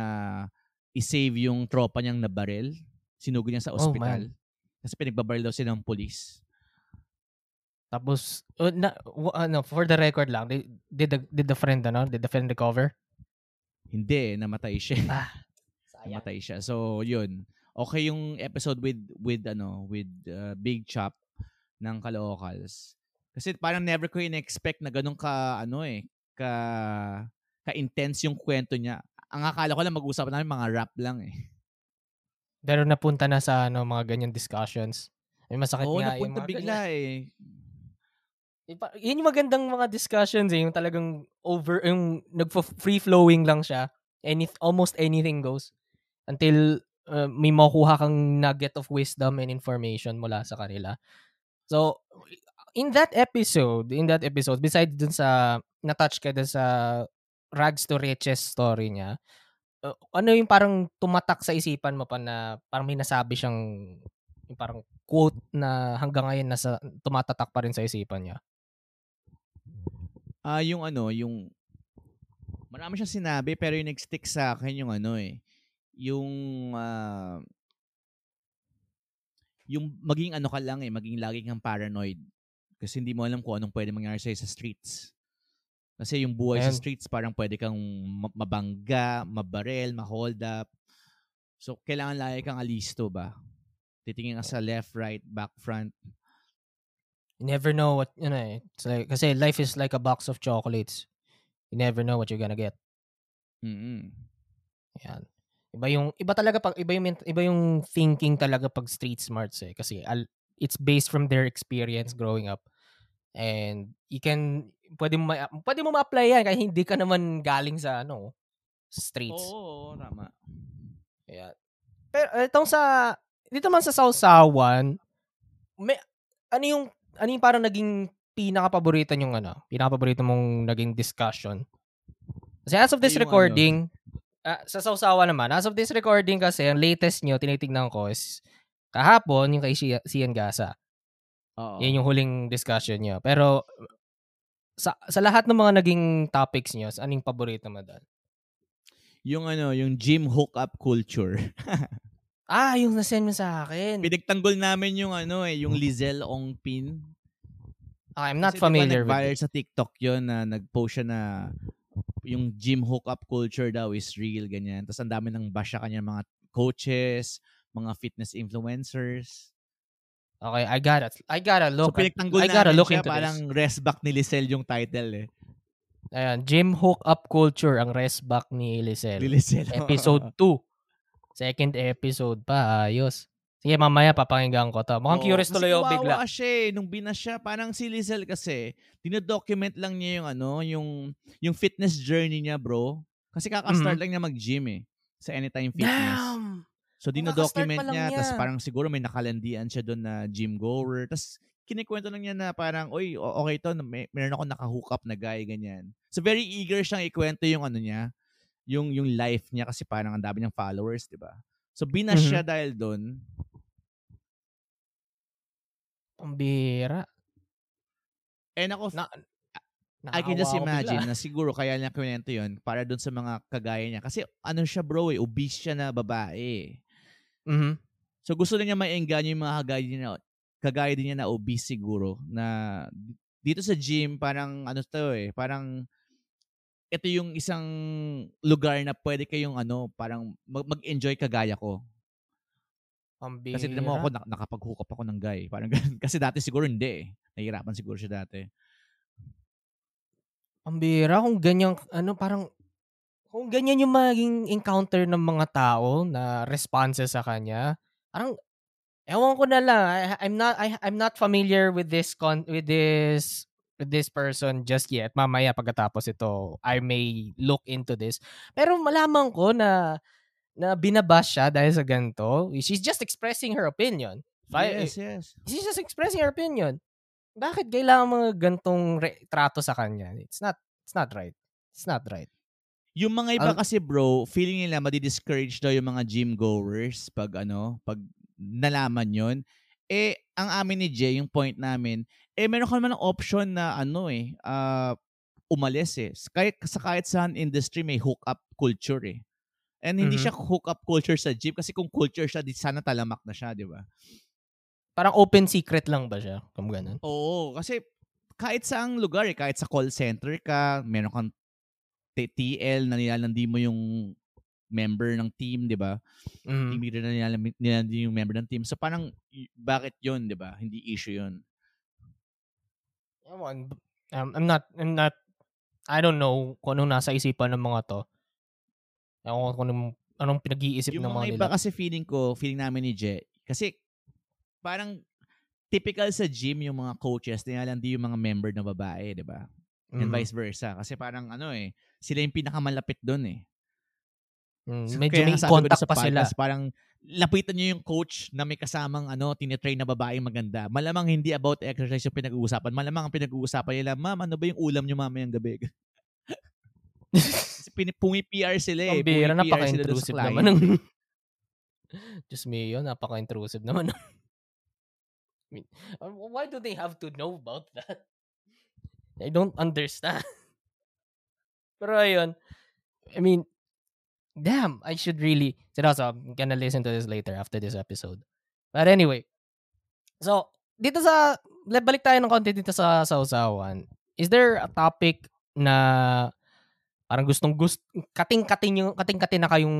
i-save yung tropa niyang nabaril. Sinugo niya sa Oh, ospital. man. kasi pinagbabaril daw sila ng polis. Tapos, uh, na, w- ano, for the record lang, did, did, the, did the friend, ano, did the friend recover? Hindi, namatay siya. <laughs> Ah, <laughs> sayang. namatay siya. So, yun. Okay yung episode with with ano, with uh, Big Chop ng Kalookals. Kasi parang never ko in-expect na ganun ka ano eh, ka ka-intense yung kwento niya. Ang akala ko lang mag-usap namin mga rap lang eh. Pero napunta na sa ano, mga ganyan discussions. May masakit Oo, nga yung napunta mga bigla ganyan. eh. Ipa- yun yung magandang mga discussions eh, yung talagang over, yung nag-free-flowing lang siya. Any, almost anything goes. Until uh, may makuha kang nugget of wisdom and information mula sa kanila. So, in that episode, in that episode, besides dun sa, na-touch ka dun sa rags to riches story niya, uh, ano yung parang tumatak sa isipan mo pa na parang may nasabi siyang yung parang quote na hanggang ngayon nasa tumatatak pa rin sa isipan niya? Ah, yung ano, yung marami siyang sinabi pero yung nag-stick sa akin yung ano eh, yung ah, yung maging ano ka lang eh, maging lagi kang paranoid. Kasi hindi mo alam kung anong pwede mangyari sa streets. Kasi yung buhay sa Ayan. streets parang pwede kang ma- mabangga, mabarel, ma-hold up. So, kailangan lagi kang alisto ba? Titingin ka sa left, right, back, front. You never know what, you know, eh, it's like, kasi life is like a box of chocolates. You never know what you're gonna get. Mm-mm. Yan. Iba yung iba talaga pag iba yung iba yung thinking talaga pag street smarts eh kasi al, it's based from their experience growing up. And you can pwede mo ma- pwede mo ma-apply yan kahit hindi ka naman galing sa ano streets. Oo, oo, tama. Ayan. Pero itong sa dito man sa Sausawan, may ano yung ano yung parang naging pinaka-paborito yung ano, pinaka-paborito mong naging discussion. Kasi as of this Yung ano? recording, ah, sa Sausawan naman, as of this recording kasi, ang latest nyo, tinitignan ko is kahapon yung kay Sia- Sian Gasa. Oo. Yan yung huling discussion nyo. Pero sa, sa lahat ng mga naging topics nyo, anong paborito mo doon? Yung ano, yung gym hookup culture. <laughs> Ah, yung nasend mo sa akin. Pinagtanggol namin yung ano eh, yung Lizelle Ongpin. Ah, I'm not Kasi diba familiar with nag-viral it. sa TikTok yun na nag-post siya na yung gym hookup culture daw is real, ganyan. Tapos ang dami ng bash sa kanya mga coaches, mga fitness influencers. Okay, I gotta, I gotta look. so at- pinagtanggol I gotta namin look siya, into parang rest back ni Lizelle yung title eh. this. Ayan, Gym Hook Up Culture, ang rest back ni Lizelle. Ni Lizelle. <laughs> Episode 2. Second episode pa, ayos. Sige, mamaya papakinggan ko to. Mukhang Oo, curious kasi tuloy ako bigla. siya eh, nung binas siya. Parang si Lizelle kasi, dinodocument lang niya yung ano, yung, yung fitness journey niya, bro. Kasi kakastart Mhm. lang niya mag-gym eh. Sa Anytime Fitness. Damn! So, dinodocument lang niya. Tapos niya. parang siguro may nakalandian siya doon na gym goer. Tapos, kinikwento lang niya na parang, oy, okay to, may, meron ako nakahook up na guy, ganyan. So, very eager siyang ikwento yung ano niya, yung yung life niya kasi parang ang dami niyang followers, di ba? So, binas Mhm. siya dahil doon. Ang bira. And ako, Na, I can just imagine na <laughs> siguro kaya niya kwento yun para doon sa mga kagaya niya. Kasi ano siya bro eh, obese siya na babae. Mhm. So gusto na niya ma-engage yung mga kagaya niya, kagaya din niya na obese siguro na dito sa gym parang ano to eh, parang ito yung isang lugar na pwede kayong ano, parang mag- mag-enjoy kagaya ko. Bira. Kasi tinan mo ako, nak- nakapag-hook up ako ng guy. Parang ganun. <laughs> Kasi dati siguro hindi eh. Nahihirapan siguro siya dati. Ang bira kung ganyan, ano, parang, kung ganyan yung maging encounter ng mga tao na responses sa kanya, parang, ewan ko na lang, I, I'm not, I, I'm not familiar with this, con, with this, with this person just yet. Mamaya pagkatapos ito, I may look into this. Pero malaman ko na, na binabash siya dahil sa ganito. She's just expressing her opinion. I- yes, yes. She's just expressing her opinion. Bakit kailangan mga gantong re- trato sa kanya? It's not, it's not right. It's not right. Yung mga iba Ang- kasi bro, feeling nila madi-discourage daw yung mga gym goers pag ano, pag nalaman yon Eh, ang amin ni Jay, yung point namin, eh meron ka naman ng option na ano eh, ah, umalis eh. Kahit, sa kahit saan industry may hook-up culture eh. And hindi Mhm. siya hook-up culture sa gym kasi kung culture siya, di sana talamak na siya, di ba? Parang open secret lang ba siya? Kung ganun. Oo, kasi kahit saang lugar eh, kahit sa call center ka, meron kang TL na nilalandi mo yung member ng team, di ba? Mhm. team leader na nilalandi nilalandi yung member ng team. So parang, bakit yun, di ba? Hindi issue yun. Ewan, Um, I'm not, I'm not, I don't know kung anong nasa isipan ng mga to. Ewan ko kung anong, anong pinag-iisip yung ng mga mga nila. iba kasi feeling ko, feeling namin ni Je, kasi parang typical sa gym yung mga coaches, nila lang di yung mga member na babae, di ba? And Mhm. vice versa. Kasi parang ano eh, sila yung pinakamalapit doon eh. Mm, So, medyo may contact sa pa sila. Parang lapitan nyo yung coach na may kasamang ano, tinitrain na babaeng maganda. Malamang hindi about exercise yung pinag-uusapan. Malamang ang pinag-uusapan nila, ma'am, ano ba yung ulam nyo mamayang gabi? <laughs> Pumi-PR sila eh. Ang bira, Pumi-PR sila dun sa napaka-intrusive naman. Ng... <laughs> Diyos me yun, napaka-intrusive naman. <laughs> I mean, why do they have to know about that? I don't understand. Pero ayun, I mean, damn, I should really, seryoso, I'm gonna listen to this later after this episode. But anyway, so, dito sa, balik tayo ng konti dito sa sausawan. Is there a topic na parang gustong gust kating-kating yung kating-kating na kayong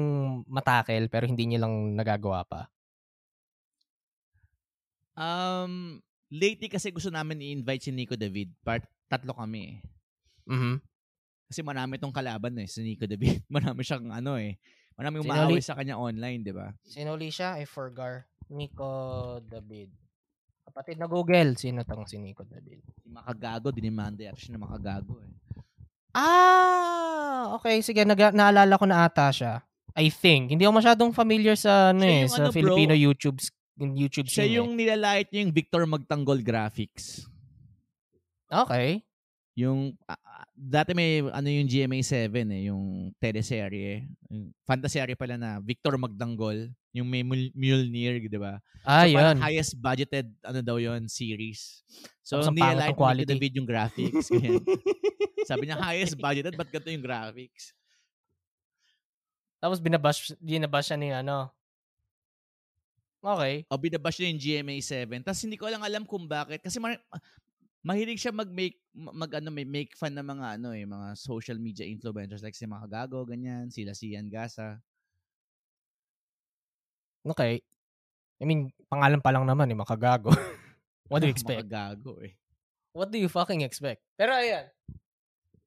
matakel pero hindi niyo lang nagagawa pa? Um, lately kasi gusto namin i-invite si Nico David. Part, tatlo kami eh. Mhm. Kasi marami tong kalaban eh, si Nico David. <laughs> Marami siyang ano eh. Marami umaaway sa kanya online, di ba? Sino uli siya? I forgot. Nico David. Kapatid na Google. Sino tong si Nico David? Si Makagago, dinimanda yata siya na Makagago eh. Ah! Okay, sige. Nag- naalala ko na ata siya. I think. Hindi ako masyadong familiar sa, ano Siya eh, sa ano, bro. Filipino YouTube, YouTube Siya scene yung nilalait niya yung Victor Magtanggol graphics. eh. Okay. Yung, ah, dati may, ano yung GMA7 eh, yung teleserye. Yung fantasy pala na Victor Magtanggol. Yung may Mjolnir, di ba? Ah, so, yun. highest budgeted, ano daw yon series. So, nilalait ng quality. ni David yung graphics. <laughs> Sabi niya, highest budgeted, ba't ganito yung graphics? Tapos binabash, binabash siya ni ano. Okay. O binabash niya yung GMA7. Tapos hindi ko lang alam kung bakit. Kasi mar- mahilig siya mag-make, mag, ano, may make fun ng mga, ano eh, mga social media influencers like si Makagago, ganyan, sila si Ian Gasa. Okay. I mean, pangalan pa lang naman eh, makagago. <laughs> What do you <laughs> expect? Makagago eh. What do you fucking expect? Pero ayan.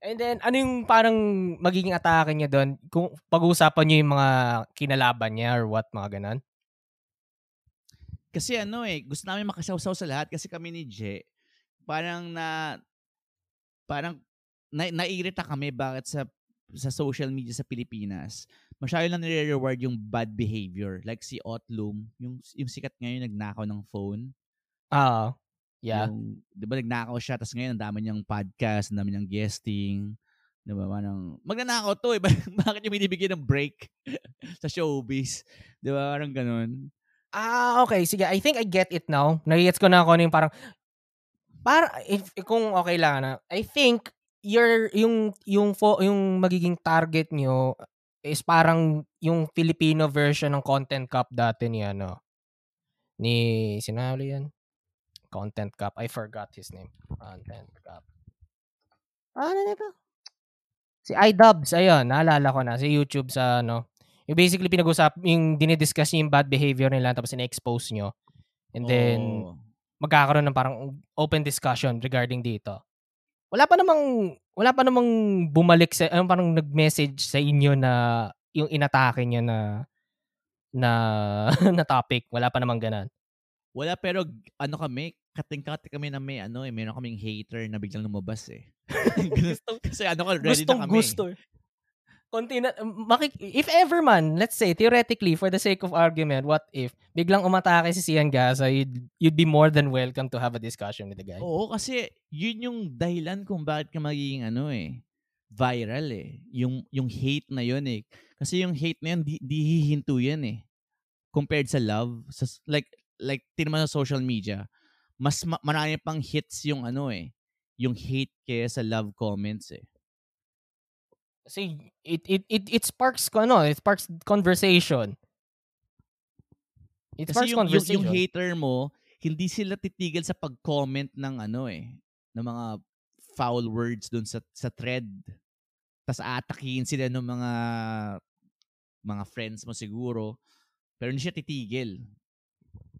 And then, ano yung parang magiging atake niya doon? Kung pag-uusapan niyo yung mga kinalaban niya or what, mga ganon? Kasi ano eh, gusto namin makasawsaw sa lahat kasi kami ni Je, parang na, parang na, nairita kami bakit sa sa social media sa Pilipinas, masyado lang nire-reward yung bad behavior. Like si Otlum, yung, yung sikat ngayon nagnakaw ng phone. Ah, yeah. Yung, di ba nagnakaw siya, tapos ngayon ang dami niyang podcast, ang dami niyang guesting. Di ba? Parang, magnanakaw to eh. <laughs> Bakit yung binibigyan ng break <laughs> sa showbiz? Di ba? Parang ganun. Ah, okay. Sige, I think I get it now. Nagigets ko na ako yung parang, para, if, kung okay lang na, I think, your, yung, yung, fo, yung magiging target nyo is parang yung Filipino version ng Content Cup dati ni ano, ni, sinali yan? Content Cup. I forgot his name. Content Cup. Ano na ba? Si iDubbbz, ayun, naalala ko na. Si YouTube sa, ano, yung basically pinag-usap, yung dinidiscuss niyo yung bad behavior nila tapos ina-expose nyo. And then, Oo. Magkakaroon ng parang open discussion regarding dito. Wala pa namang, wala pa namang bumalik sa, ano, parang nag-message sa inyo na yung inatake niya na, na, <laughs> na topic. Wala pa namang ganun. Wala pero ano kami, kating-kati kami na may ano eh, meron kaming hater na biglang lumabas eh. <laughs> Kasi ano ka, ready Gustong na kami. gusto. Konti na, makik- if ever man, let's say, theoretically, for the sake of argument, what if, biglang umatake si Sian Gaza, you'd, you'd be more than welcome to have a discussion with the guy. Oo, kasi yun yung dahilan kung bakit ka magiging ano eh, viral eh. Yung, yung hate na yun eh. Kasi yung hate na yun, di, di hihinto yan eh. Compared sa love, sa, like, like, tinaman sa social media, mas ma- marami pang hits yung ano eh, yung hate kaya sa love comments eh. Kasi it, it, it, it sparks, ko, ano, it sparks conversation. It Kasi sparks yung, yung, conversation. yung hater mo, hindi sila titigil sa pag-comment ng ano eh, ng mga foul words dun sa, sa thread. Tapos aatakihin sila ng mga mga friends mo siguro. Pero hindi siya titigil.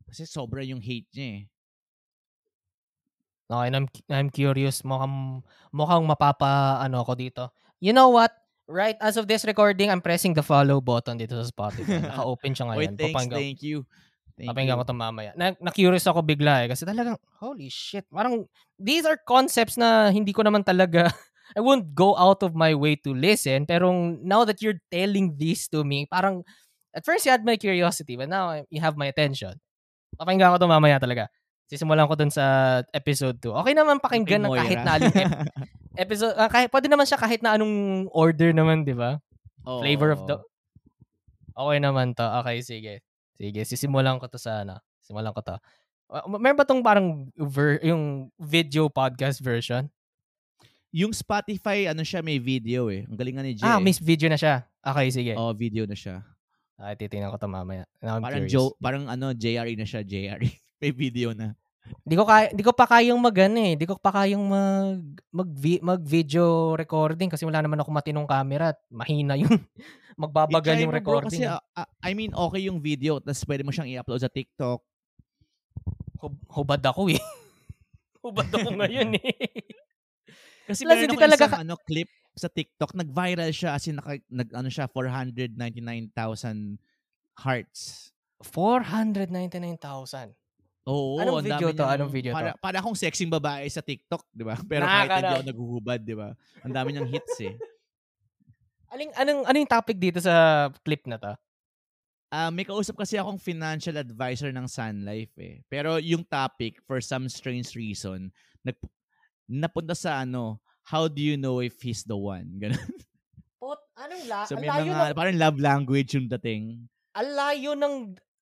Kasi sobra yung hate niya eh. Okay, and I'm, I'm curious. Mukhang, mukhang mapapa, ano ako dito. You know what? Right as of this recording, I'm pressing the follow button dito sa Spotify. <laughs> Naka-open siya ngayon. thanks, Papangga- thank you. Thank Papakinggan you. ko to mamaya. Na, na-curious ako bigla eh. Kasi talagang, holy shit. Parang, these are concepts na hindi ko naman talaga, <laughs> I won't go out of my way to listen. Pero now that you're telling this to me, parang, at first you had my curiosity, but now you have my attention. Papakinggan ko to mamaya talaga. Sisimulan ko dun sa episode 2. Okay naman pakinggan ng kahit na anong <laughs> ep- episode. ah, kahit, pwede naman siya kahit na anong order naman, di ba? Oo. Flavor of the... Okay naman to. Okay, sige. Sige, sisimulan ko to sa ano. Simulan ko to. Uh, meron ba tong parang ver- yung video podcast version? Yung Spotify, ano siya, may video eh. Ang galing nga ni Jay. Ah, may video na siya. Okay, sige. Oh, video na siya. Ay, titingnan ko to mamaya. Now I'm Parang curious. Joe, parang ano, JRE na siya, JRE. <laughs> may video na. Di ko kaya, di ko pa kayang mag ano eh. Di ko pa kayang mag mag, mag video recording kasi wala naman ako matinong camera at mahina <laughs> yung magbabagal yung mo, bro, recording. Kasi, ah, I mean, okay yung video, tapos pwede mo siyang i-upload sa TikTok. Hub- hubad ako eh. <laughs> hubad ako ngayon eh. Kasi meron hindi ako talaga isang ano, clip sa TikTok, nag-viral siya as in, naka, nag, ano siya, 499,000 hearts. 499,000. Oo, Anong ang video dami to? niyang- Anong video to? para, Para akong sexing babae sa TikTok, di ba? <laughs> Pero kahit Nakaka- hindi ako naghuhubad, di ba? Ang dami niyang hits eh. Aling anong ano yung topic dito sa clip na to? Ah, may kausap kasi akong financial advisor ng Sun Life eh. Pero yung topic, for some strange reason, nag, napunta sa ano, how do you know if he's the one? <laughs> Ganun. Pot, anong la? So may mga, ng, parang love language yung dating. ang layo ng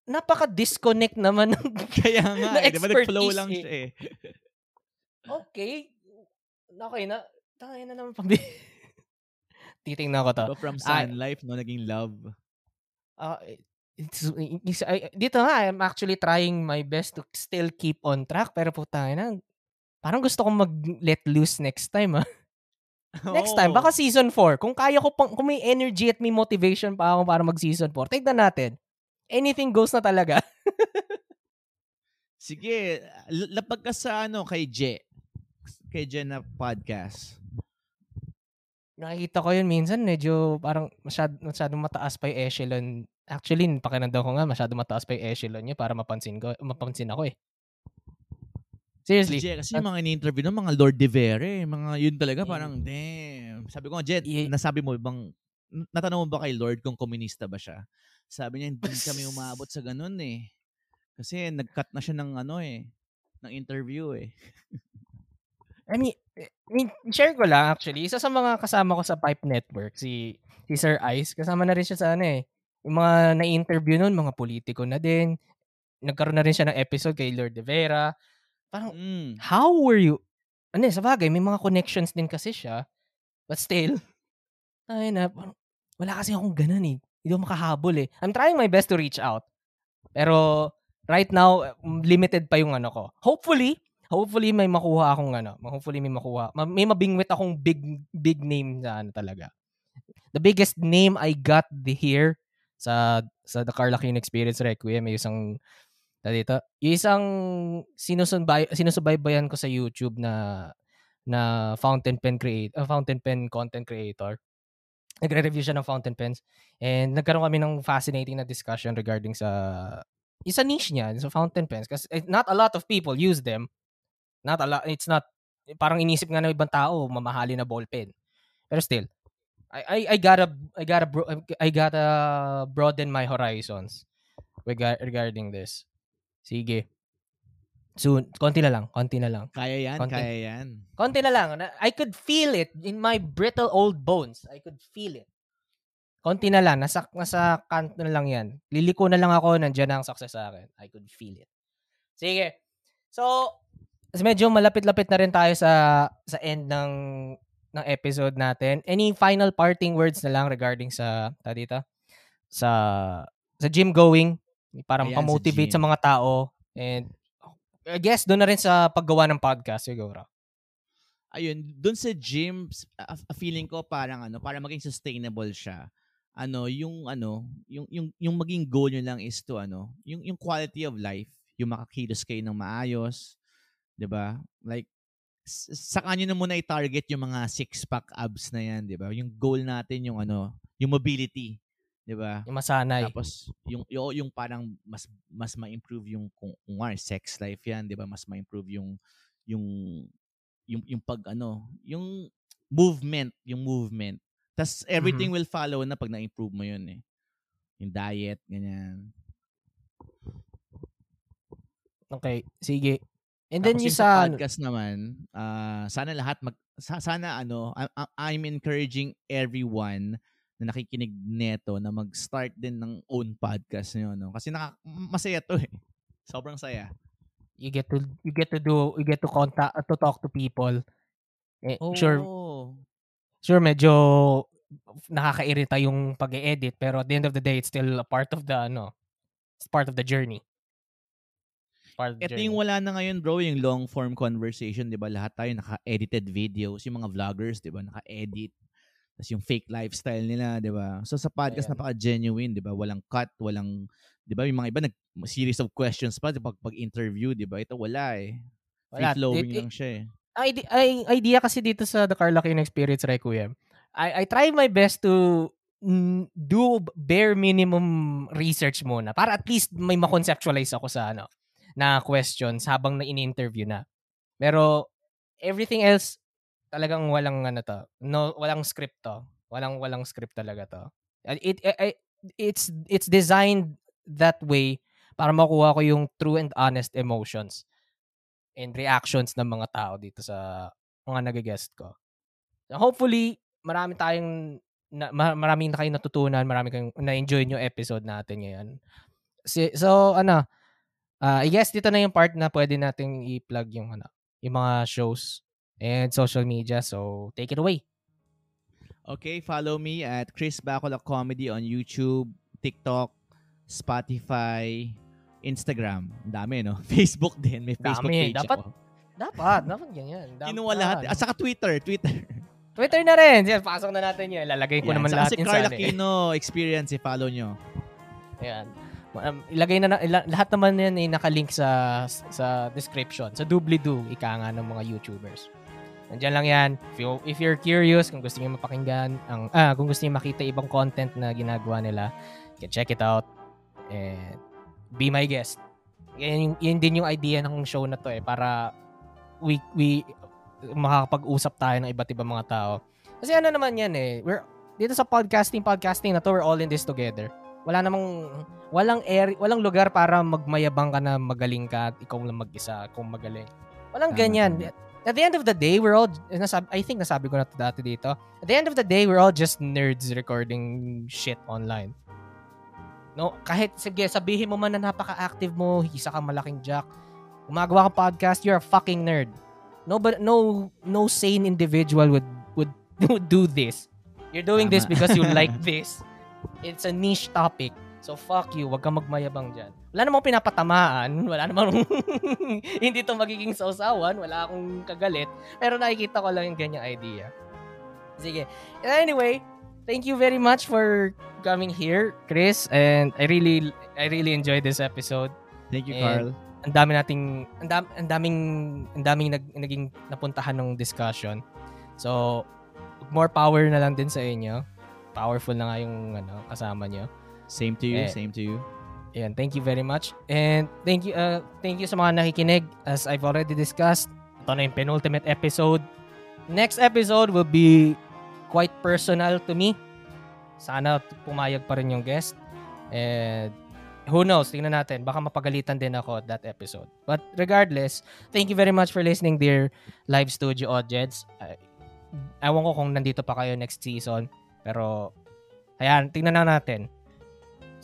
napaka-disconnect naman ng <laughs> Kaya nga, Na eh, di ba nag-flow expertise lang eh. siya eh. <laughs> Okay. Okay na. Tangay na naman pambi. <laughs> Titingnan ko to. Diba from Ah, Sun Life, no, naging love. Ah, it's, it's- I- dito nga, I'm actually trying my best to still keep on track. Pero puta na, parang gusto kong mag-let loose next time ah. Next time, Oo. baka season 4. Kung kaya ko pang, kung may energy at may motivation pa ako para mag season 4, tignan natin. Anything goes na talaga. Sige, lapag ka sa ano, kay Je. Kay Je na podcast. Nakikita ko yun minsan, medyo parang masyad, masyadong mataas pa yung echelon. Actually, pakinanda ko nga, masyadong mataas pa yung echelon niya para mapansin ko, mapansin ako eh. Si Seriously. Je, kasi At- yung mga ini-interview ng mga Lord de Vere, mga yun talaga parang, damn. Sabi ko nga, Je, Ye- nasabi mo bang, natanong mo ba kay Lord kung komunista ba siya? Sabi niya, hindi kami <laughs> umabot sa ganun eh. Kasi nag-cut na siya ng ano eh, ng interview eh. I mean, I mean, share ko lang actually. Isa sa mga kasama ko sa Pipe Network, si, si Sir Ice, kasama na rin siya sa ano eh. Yung mga na-interview nun, mga politiko na din. Nagkaroon na rin siya ng episode kay Lord de Vera. Parang, Mm. how were you? Ano eh, sa bagay, may mga connections din kasi siya. But still, <laughs> ay na, parang, wala kasi akong ganun eh. Hindi ako makahabol eh. I'm trying my best to reach out. Pero, right now, limited pa yung ano ko. Hopefully, hopefully may makuha akong ano. Hopefully may makuha. ma- May mabingwit akong big, big name na ano talaga. The biggest name I got here sa sa The Carla Experience Requiem, may isang na dito. Yung isang sinusubay, sinusubaybayan ko sa YouTube na na fountain pen create, uh, fountain pen content creator. Nagre-review siya ng fountain pens and nagkaroon kami ng fascinating na discussion regarding sa isa niche niya, sa fountain pens kasi eh, not a lot of people use them. Not a lot, it's not parang inisip nga ng ibang tao mamahali na ball pen. Pero still, I I, I gotta I gotta bro, I gotta broaden my horizons rega- regarding this. Sige. Soon, konti na lang, konti na lang. Kaya yan, Konti. kaya yan. Konti na lang. Na- I could feel it in my brittle old bones. I could feel it. Konti na lang. Nasa, nasa kanto na lang yan. Liliko na lang ako, nandiyan na ang success sa akin. I could feel it. Sige. So, medyo malapit-lapit na rin tayo sa sa end ng ng episode natin. Any final parting words na lang regarding sa ta dito? Sa sa gym going, parang Ayan, sa pamotivate sa, gym. mga tao and I guess doon na rin sa paggawa ng podcast siguro. ayun, dun sa gym, a- feeling ko parang ano, para maging sustainable siya. Ano, yung ano, yung yung yung maging goal nyo lang is to ano, yung yung quality of life, yung makakilos kayo ng maayos, 'di ba? Like sa kanya na muna i-target yung mga six pack abs na yan, 'di ba? Yung goal natin yung ano, yung mobility. 'Di ba? Yung masanay. Tapos yung yung, yung parang mas mas ma-improve yung kung, kung nga, sex life 'yan, 'di ba? Mas ma-improve yung yung yung yung pag ano, yung movement, yung movement. Tapos everything will follow na pag na-improve mo 'yun eh. Yung diet, ganyan. Okay, sige. And then Tapos yung sa sa podcast naman, ah, sana lahat mag sa- sana ano, I'm encouraging everyone na nakikinig neto na mag-start din ng own podcast niyo no kasi naka, masaya to eh. Sobrang saya. you get to you get to do you get to contact to talk to people. Eh, Sure, Oo. sure medyo nakakairita yung pag-edit pero at the end of the day it's still a part of the ano, it's part of the journey. Part of the Ito journey. yung wala na ngayon bro, yung long form conversation, 'di ba? Lahat tayo naka-edited videos, yung mga vloggers, 'di ba? Naka-edit. Tapos yung fake lifestyle nila, 'di ba? So sa podcast Ayan. napaka-genuine, 'di ba? Walang cut, walang 'di ba? Yung mga iba nag series of questions pa 'di pag pag-interview, 'di ba? Ito wala eh. Free Wala. flowing It- lang siya eh. ang ide- ang idea kasi dito sa The Carla King Experience Requiem, I, I try my best to mm, do bare minimum research muna para at least may ma-conceptualize ako sa ano na questions habang na in-interview na. Pero everything else talagang walang ano to. No, walang script to. Walang walang script talaga to. Uh, It, it, it it's it's designed that way para makuha ko yung true and honest emotions and reactions ng mga tao dito sa mga nag-guest ko. So hopefully, marami tayong na, ma- maraming na kayong natutunan, marami kayong na-enjoy yung episode natin ngayon. Si, so, ano, ah, I guess dito na yung part na pwede nating i-plug yung, ano, yung mga shows and social media. So, take it away. Okay, follow me at Chris Bacola Comedy on YouTube, TikTok, Spotify, Instagram. Dami, no? <laughs> Facebook din. May Facebook Dami. page Dapat- ako. Dapat, dapat ganyan. Dapat, Kinuha lahat. Ah, saka Twitter. Twitter. <laughs> Twitter na rin. Yan, pasok na natin yun. Lalagay ko Yan. naman Saka lahat si Carl ano eh. Aquino Experience, i-follow nyo. Ayan. Um, ilagay na, na ila- lahat naman yan ay nakalink sa sa description. Sa doobly-doo, ika nga ng mga YouTubers. Nandiyan lang yan. If, you, if you're curious, kung gusto niyo mapakinggan, ang, ah, kung gusto niyo makita ibang content na ginagawa nila, you can check it out. And be my guest. Yan, yun din yung idea ng show na to eh, para we, we makakapag-usap tayo ng iba't ibang mga tao. Kasi ano naman yan eh, we're, dito sa podcasting, podcasting na to, we're all in this together. Wala namang, walang air, walang lugar para magmayabang ka na magaling ka at ikaw lang mag-isa kung magaling. Walang Tama, ganyan. tama. At the end of the day, we're all, nasab, I think nasabi ko na to dati dito, at the end of the day, we're all just nerds recording shit online. No, kahit sige, sabihin mo man na napaka-active mo, isa ka malaking jack, gumagawa ka podcast, you're a fucking nerd. No, but no, no sane individual would would <laughs> would do this. You're doing this Tama. because you <laughs> like this. It's a niche topic. So fuck you, wag kang magmayabang dyan. Wala namang pinapatamaan, <laughs> wala namang <laughs> hindi to magiging sausawan, wala akong kagalit, pero nakikita ko lang yung ganyang idea. Sige. Anyway, thank you very much for coming here, Chris, and I really I really enjoyed this episode. Thank you, And- Carl. Ang dami nating ang, dam, ang daming ang daming nag, naging napuntahan ng discussion. So, more power na lang din sa inyo. Powerful na nga yung ano, kasama nyo. Same to you, eh, same to you. Ayan, thank you very much. And thank you uh, thank you sa mga nakikinig. As I've already discussed, ito na yung penultimate episode. Next episode will be quite personal to me. Sana pumayag pa rin yung guest. And who knows, tingnan natin. Baka mapagalitan din ako at that episode. But regardless, thank you very much for listening, dear live studio audience. Uh, ewan ko kung nandito pa kayo next season. Pero, ayan, tingnan na natin.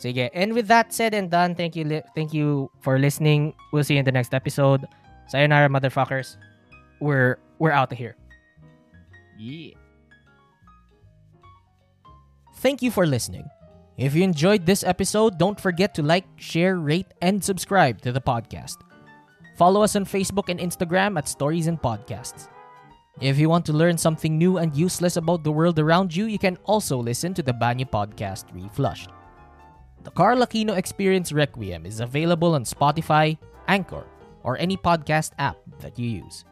Sige. And with that said and done, thank you li- thank you for listening. We'll see you in the next episode. Sayonara, motherfuckers. We're we're out of here. Yeah. Thank you for listening. If you enjoyed this episode, don't forget to like, share, rate, and subscribe to the podcast. Follow us on Facebook and Instagram at Stories and Podcasts. If you want to learn something new and useless about the world around you, you can also listen to the Banyo podcast Reflushed. The Carl Aquino Experience Requiem is available on Spotify, Anchor, or any podcast app that you use.